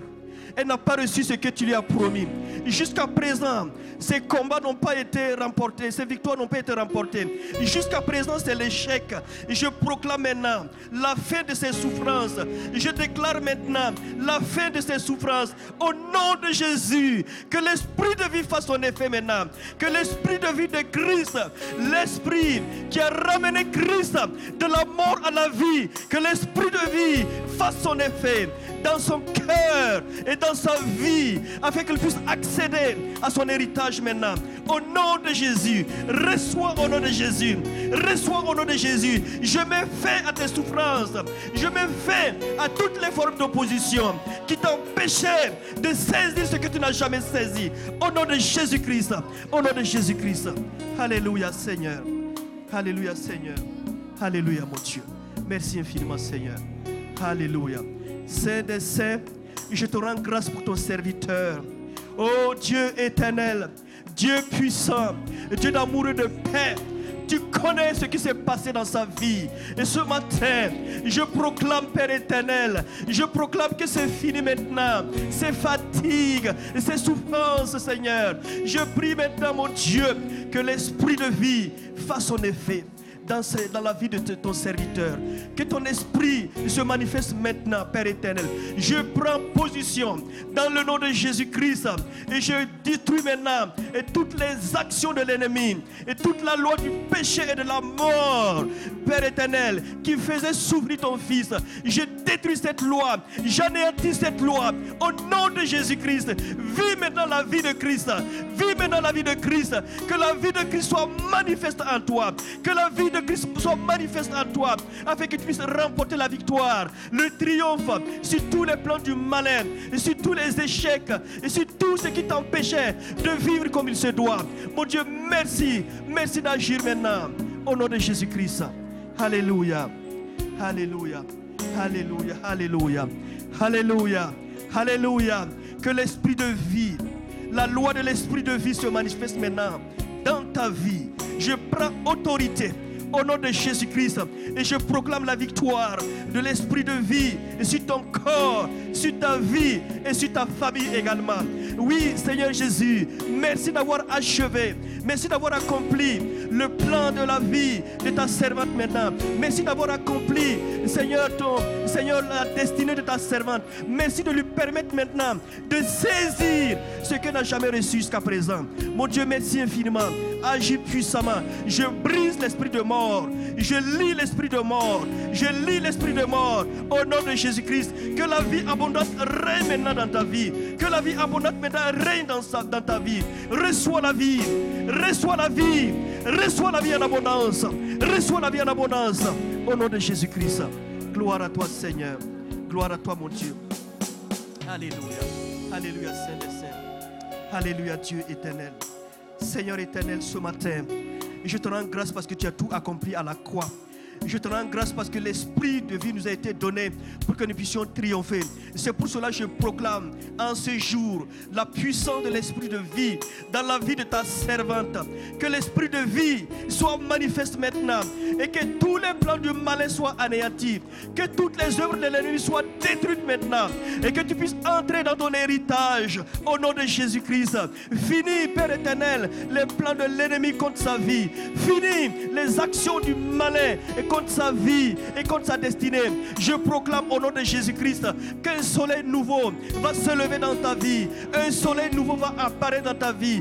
elle n'a pas reçu ce que tu lui as promis. Jusqu'à présent, ces combats n'ont pas été remportés, ces victoires n'ont pas été remportées. Jusqu'à présent, c'est l'échec. Je proclame maintenant la fin de ces souffrances. Je déclare maintenant la fin de ces souffrances. Au nom de Jésus, que l'esprit de vie fasse son effet maintenant. Que l'esprit de vie de Christ, l'esprit qui a ramené Christ de la mort à la vie, que l'esprit de vie fasse son effet dans son cœur et dans sa vie, afin qu'il puisse accéder à son héritage maintenant. Au nom de Jésus, reçois au nom de Jésus, reçois au nom de Jésus. Je mets fin à tes souffrances, je mets fin à toutes les formes d'opposition qui t'empêchaient de saisir ce que tu n'as jamais saisi. Au nom de Jésus-Christ, au nom de Jésus-Christ. Alléluia Seigneur. Alléluia Seigneur. Alléluia mon Dieu. Merci infiniment Seigneur. Alléluia. Saints, je te rends grâce pour ton serviteur. Oh Dieu éternel, Dieu puissant, Dieu d'amour et de paix. Tu connais ce qui s'est passé dans sa vie. Et ce matin, je proclame, Père éternel, je proclame que c'est fini maintenant. Ces fatigues, ces souffrances, Seigneur. Je prie maintenant, mon Dieu, que l'esprit de vie fasse son effet dans, la vie de ton serviteur. Que ton esprit se manifeste maintenant, Père éternel. Je prends position dans le nom de Jésus-Christ et je détruis maintenant et toutes les actions de l'ennemi et toute la loi du péché et de la mort, Père éternel, qui faisait souffrir ton fils. Je détruis cette loi, j'anéantis cette loi au nom de Jésus-Christ. Vis maintenant la vie de Christ. Vis maintenant la vie de Christ. Que la vie de Christ soit manifeste en toi. Que la vie de Christ soit manifeste en toi, afin que tu puisses remporter la victoire, le triomphe sur tous les plans du malin, et sur tous les échecs, et sur tout ce qui t'empêchait de vivre comme il se doit. Mon Dieu, merci, merci d'agir maintenant, au nom de Jésus-Christ. Alléluia, Alléluia, Alléluia, Alléluia, Alléluia, Alléluia. Que l'esprit de vie, la loi de l'esprit de vie se manifeste maintenant dans ta vie. Je prends autorité au nom de Jésus-Christ. Et je proclame la victoire de l'esprit de vie sur ton corps, sur ta vie et sur ta famille également. Oui, Seigneur Jésus, merci d'avoir achevé, merci d'avoir accompli le plan de la vie de ta servante maintenant. Merci d'avoir accompli, Seigneur, ton, Seigneur, la destinée de ta servante. Merci de lui permettre maintenant de saisir ce qu'elle n'a jamais reçu jusqu'à présent. Mon Dieu, merci infiniment. Agis puissamment. Je brise l'esprit de mort. Je lis l'esprit de mort. Je lis l'esprit de mort. Au nom de Jésus-Christ. Que la vie abondante règne maintenant dans ta vie. Que la vie abondante maintenant règne dans, dans ta vie. Reçois la vie. Reçois la vie. Reçois la vie en abondance. Reçois la vie en abondance. Au nom de Jésus-Christ. Gloire à toi, Seigneur. Gloire à toi, mon Dieu. Alléluia. Alléluia, Saint des Saints. Alléluia, Dieu éternel. Seigneur éternel, ce matin, je te rends grâce parce que tu as tout accompli à la croix. Je te rends grâce parce que l'esprit de vie nous a été donné pour que nous puissions triompher. C'est pour cela que je proclame en ce jour la puissance de l'esprit de vie dans la vie de ta servante. Que l'esprit de vie soit manifeste maintenant et que tous les plans du malin soient anéantis. Que toutes les œuvres de l'ennemi soient détruites maintenant et que tu puisses entrer dans ton héritage au nom de Jésus-Christ. Fini, Père éternel, les plans de l'ennemi contre sa vie. Fini les actions du malin et contre sa vie et contre sa destinée. Je proclame au nom de Jésus-Christ qu'un soleil nouveau va se lever dans ta vie. Un soleil nouveau va apparaître dans ta vie.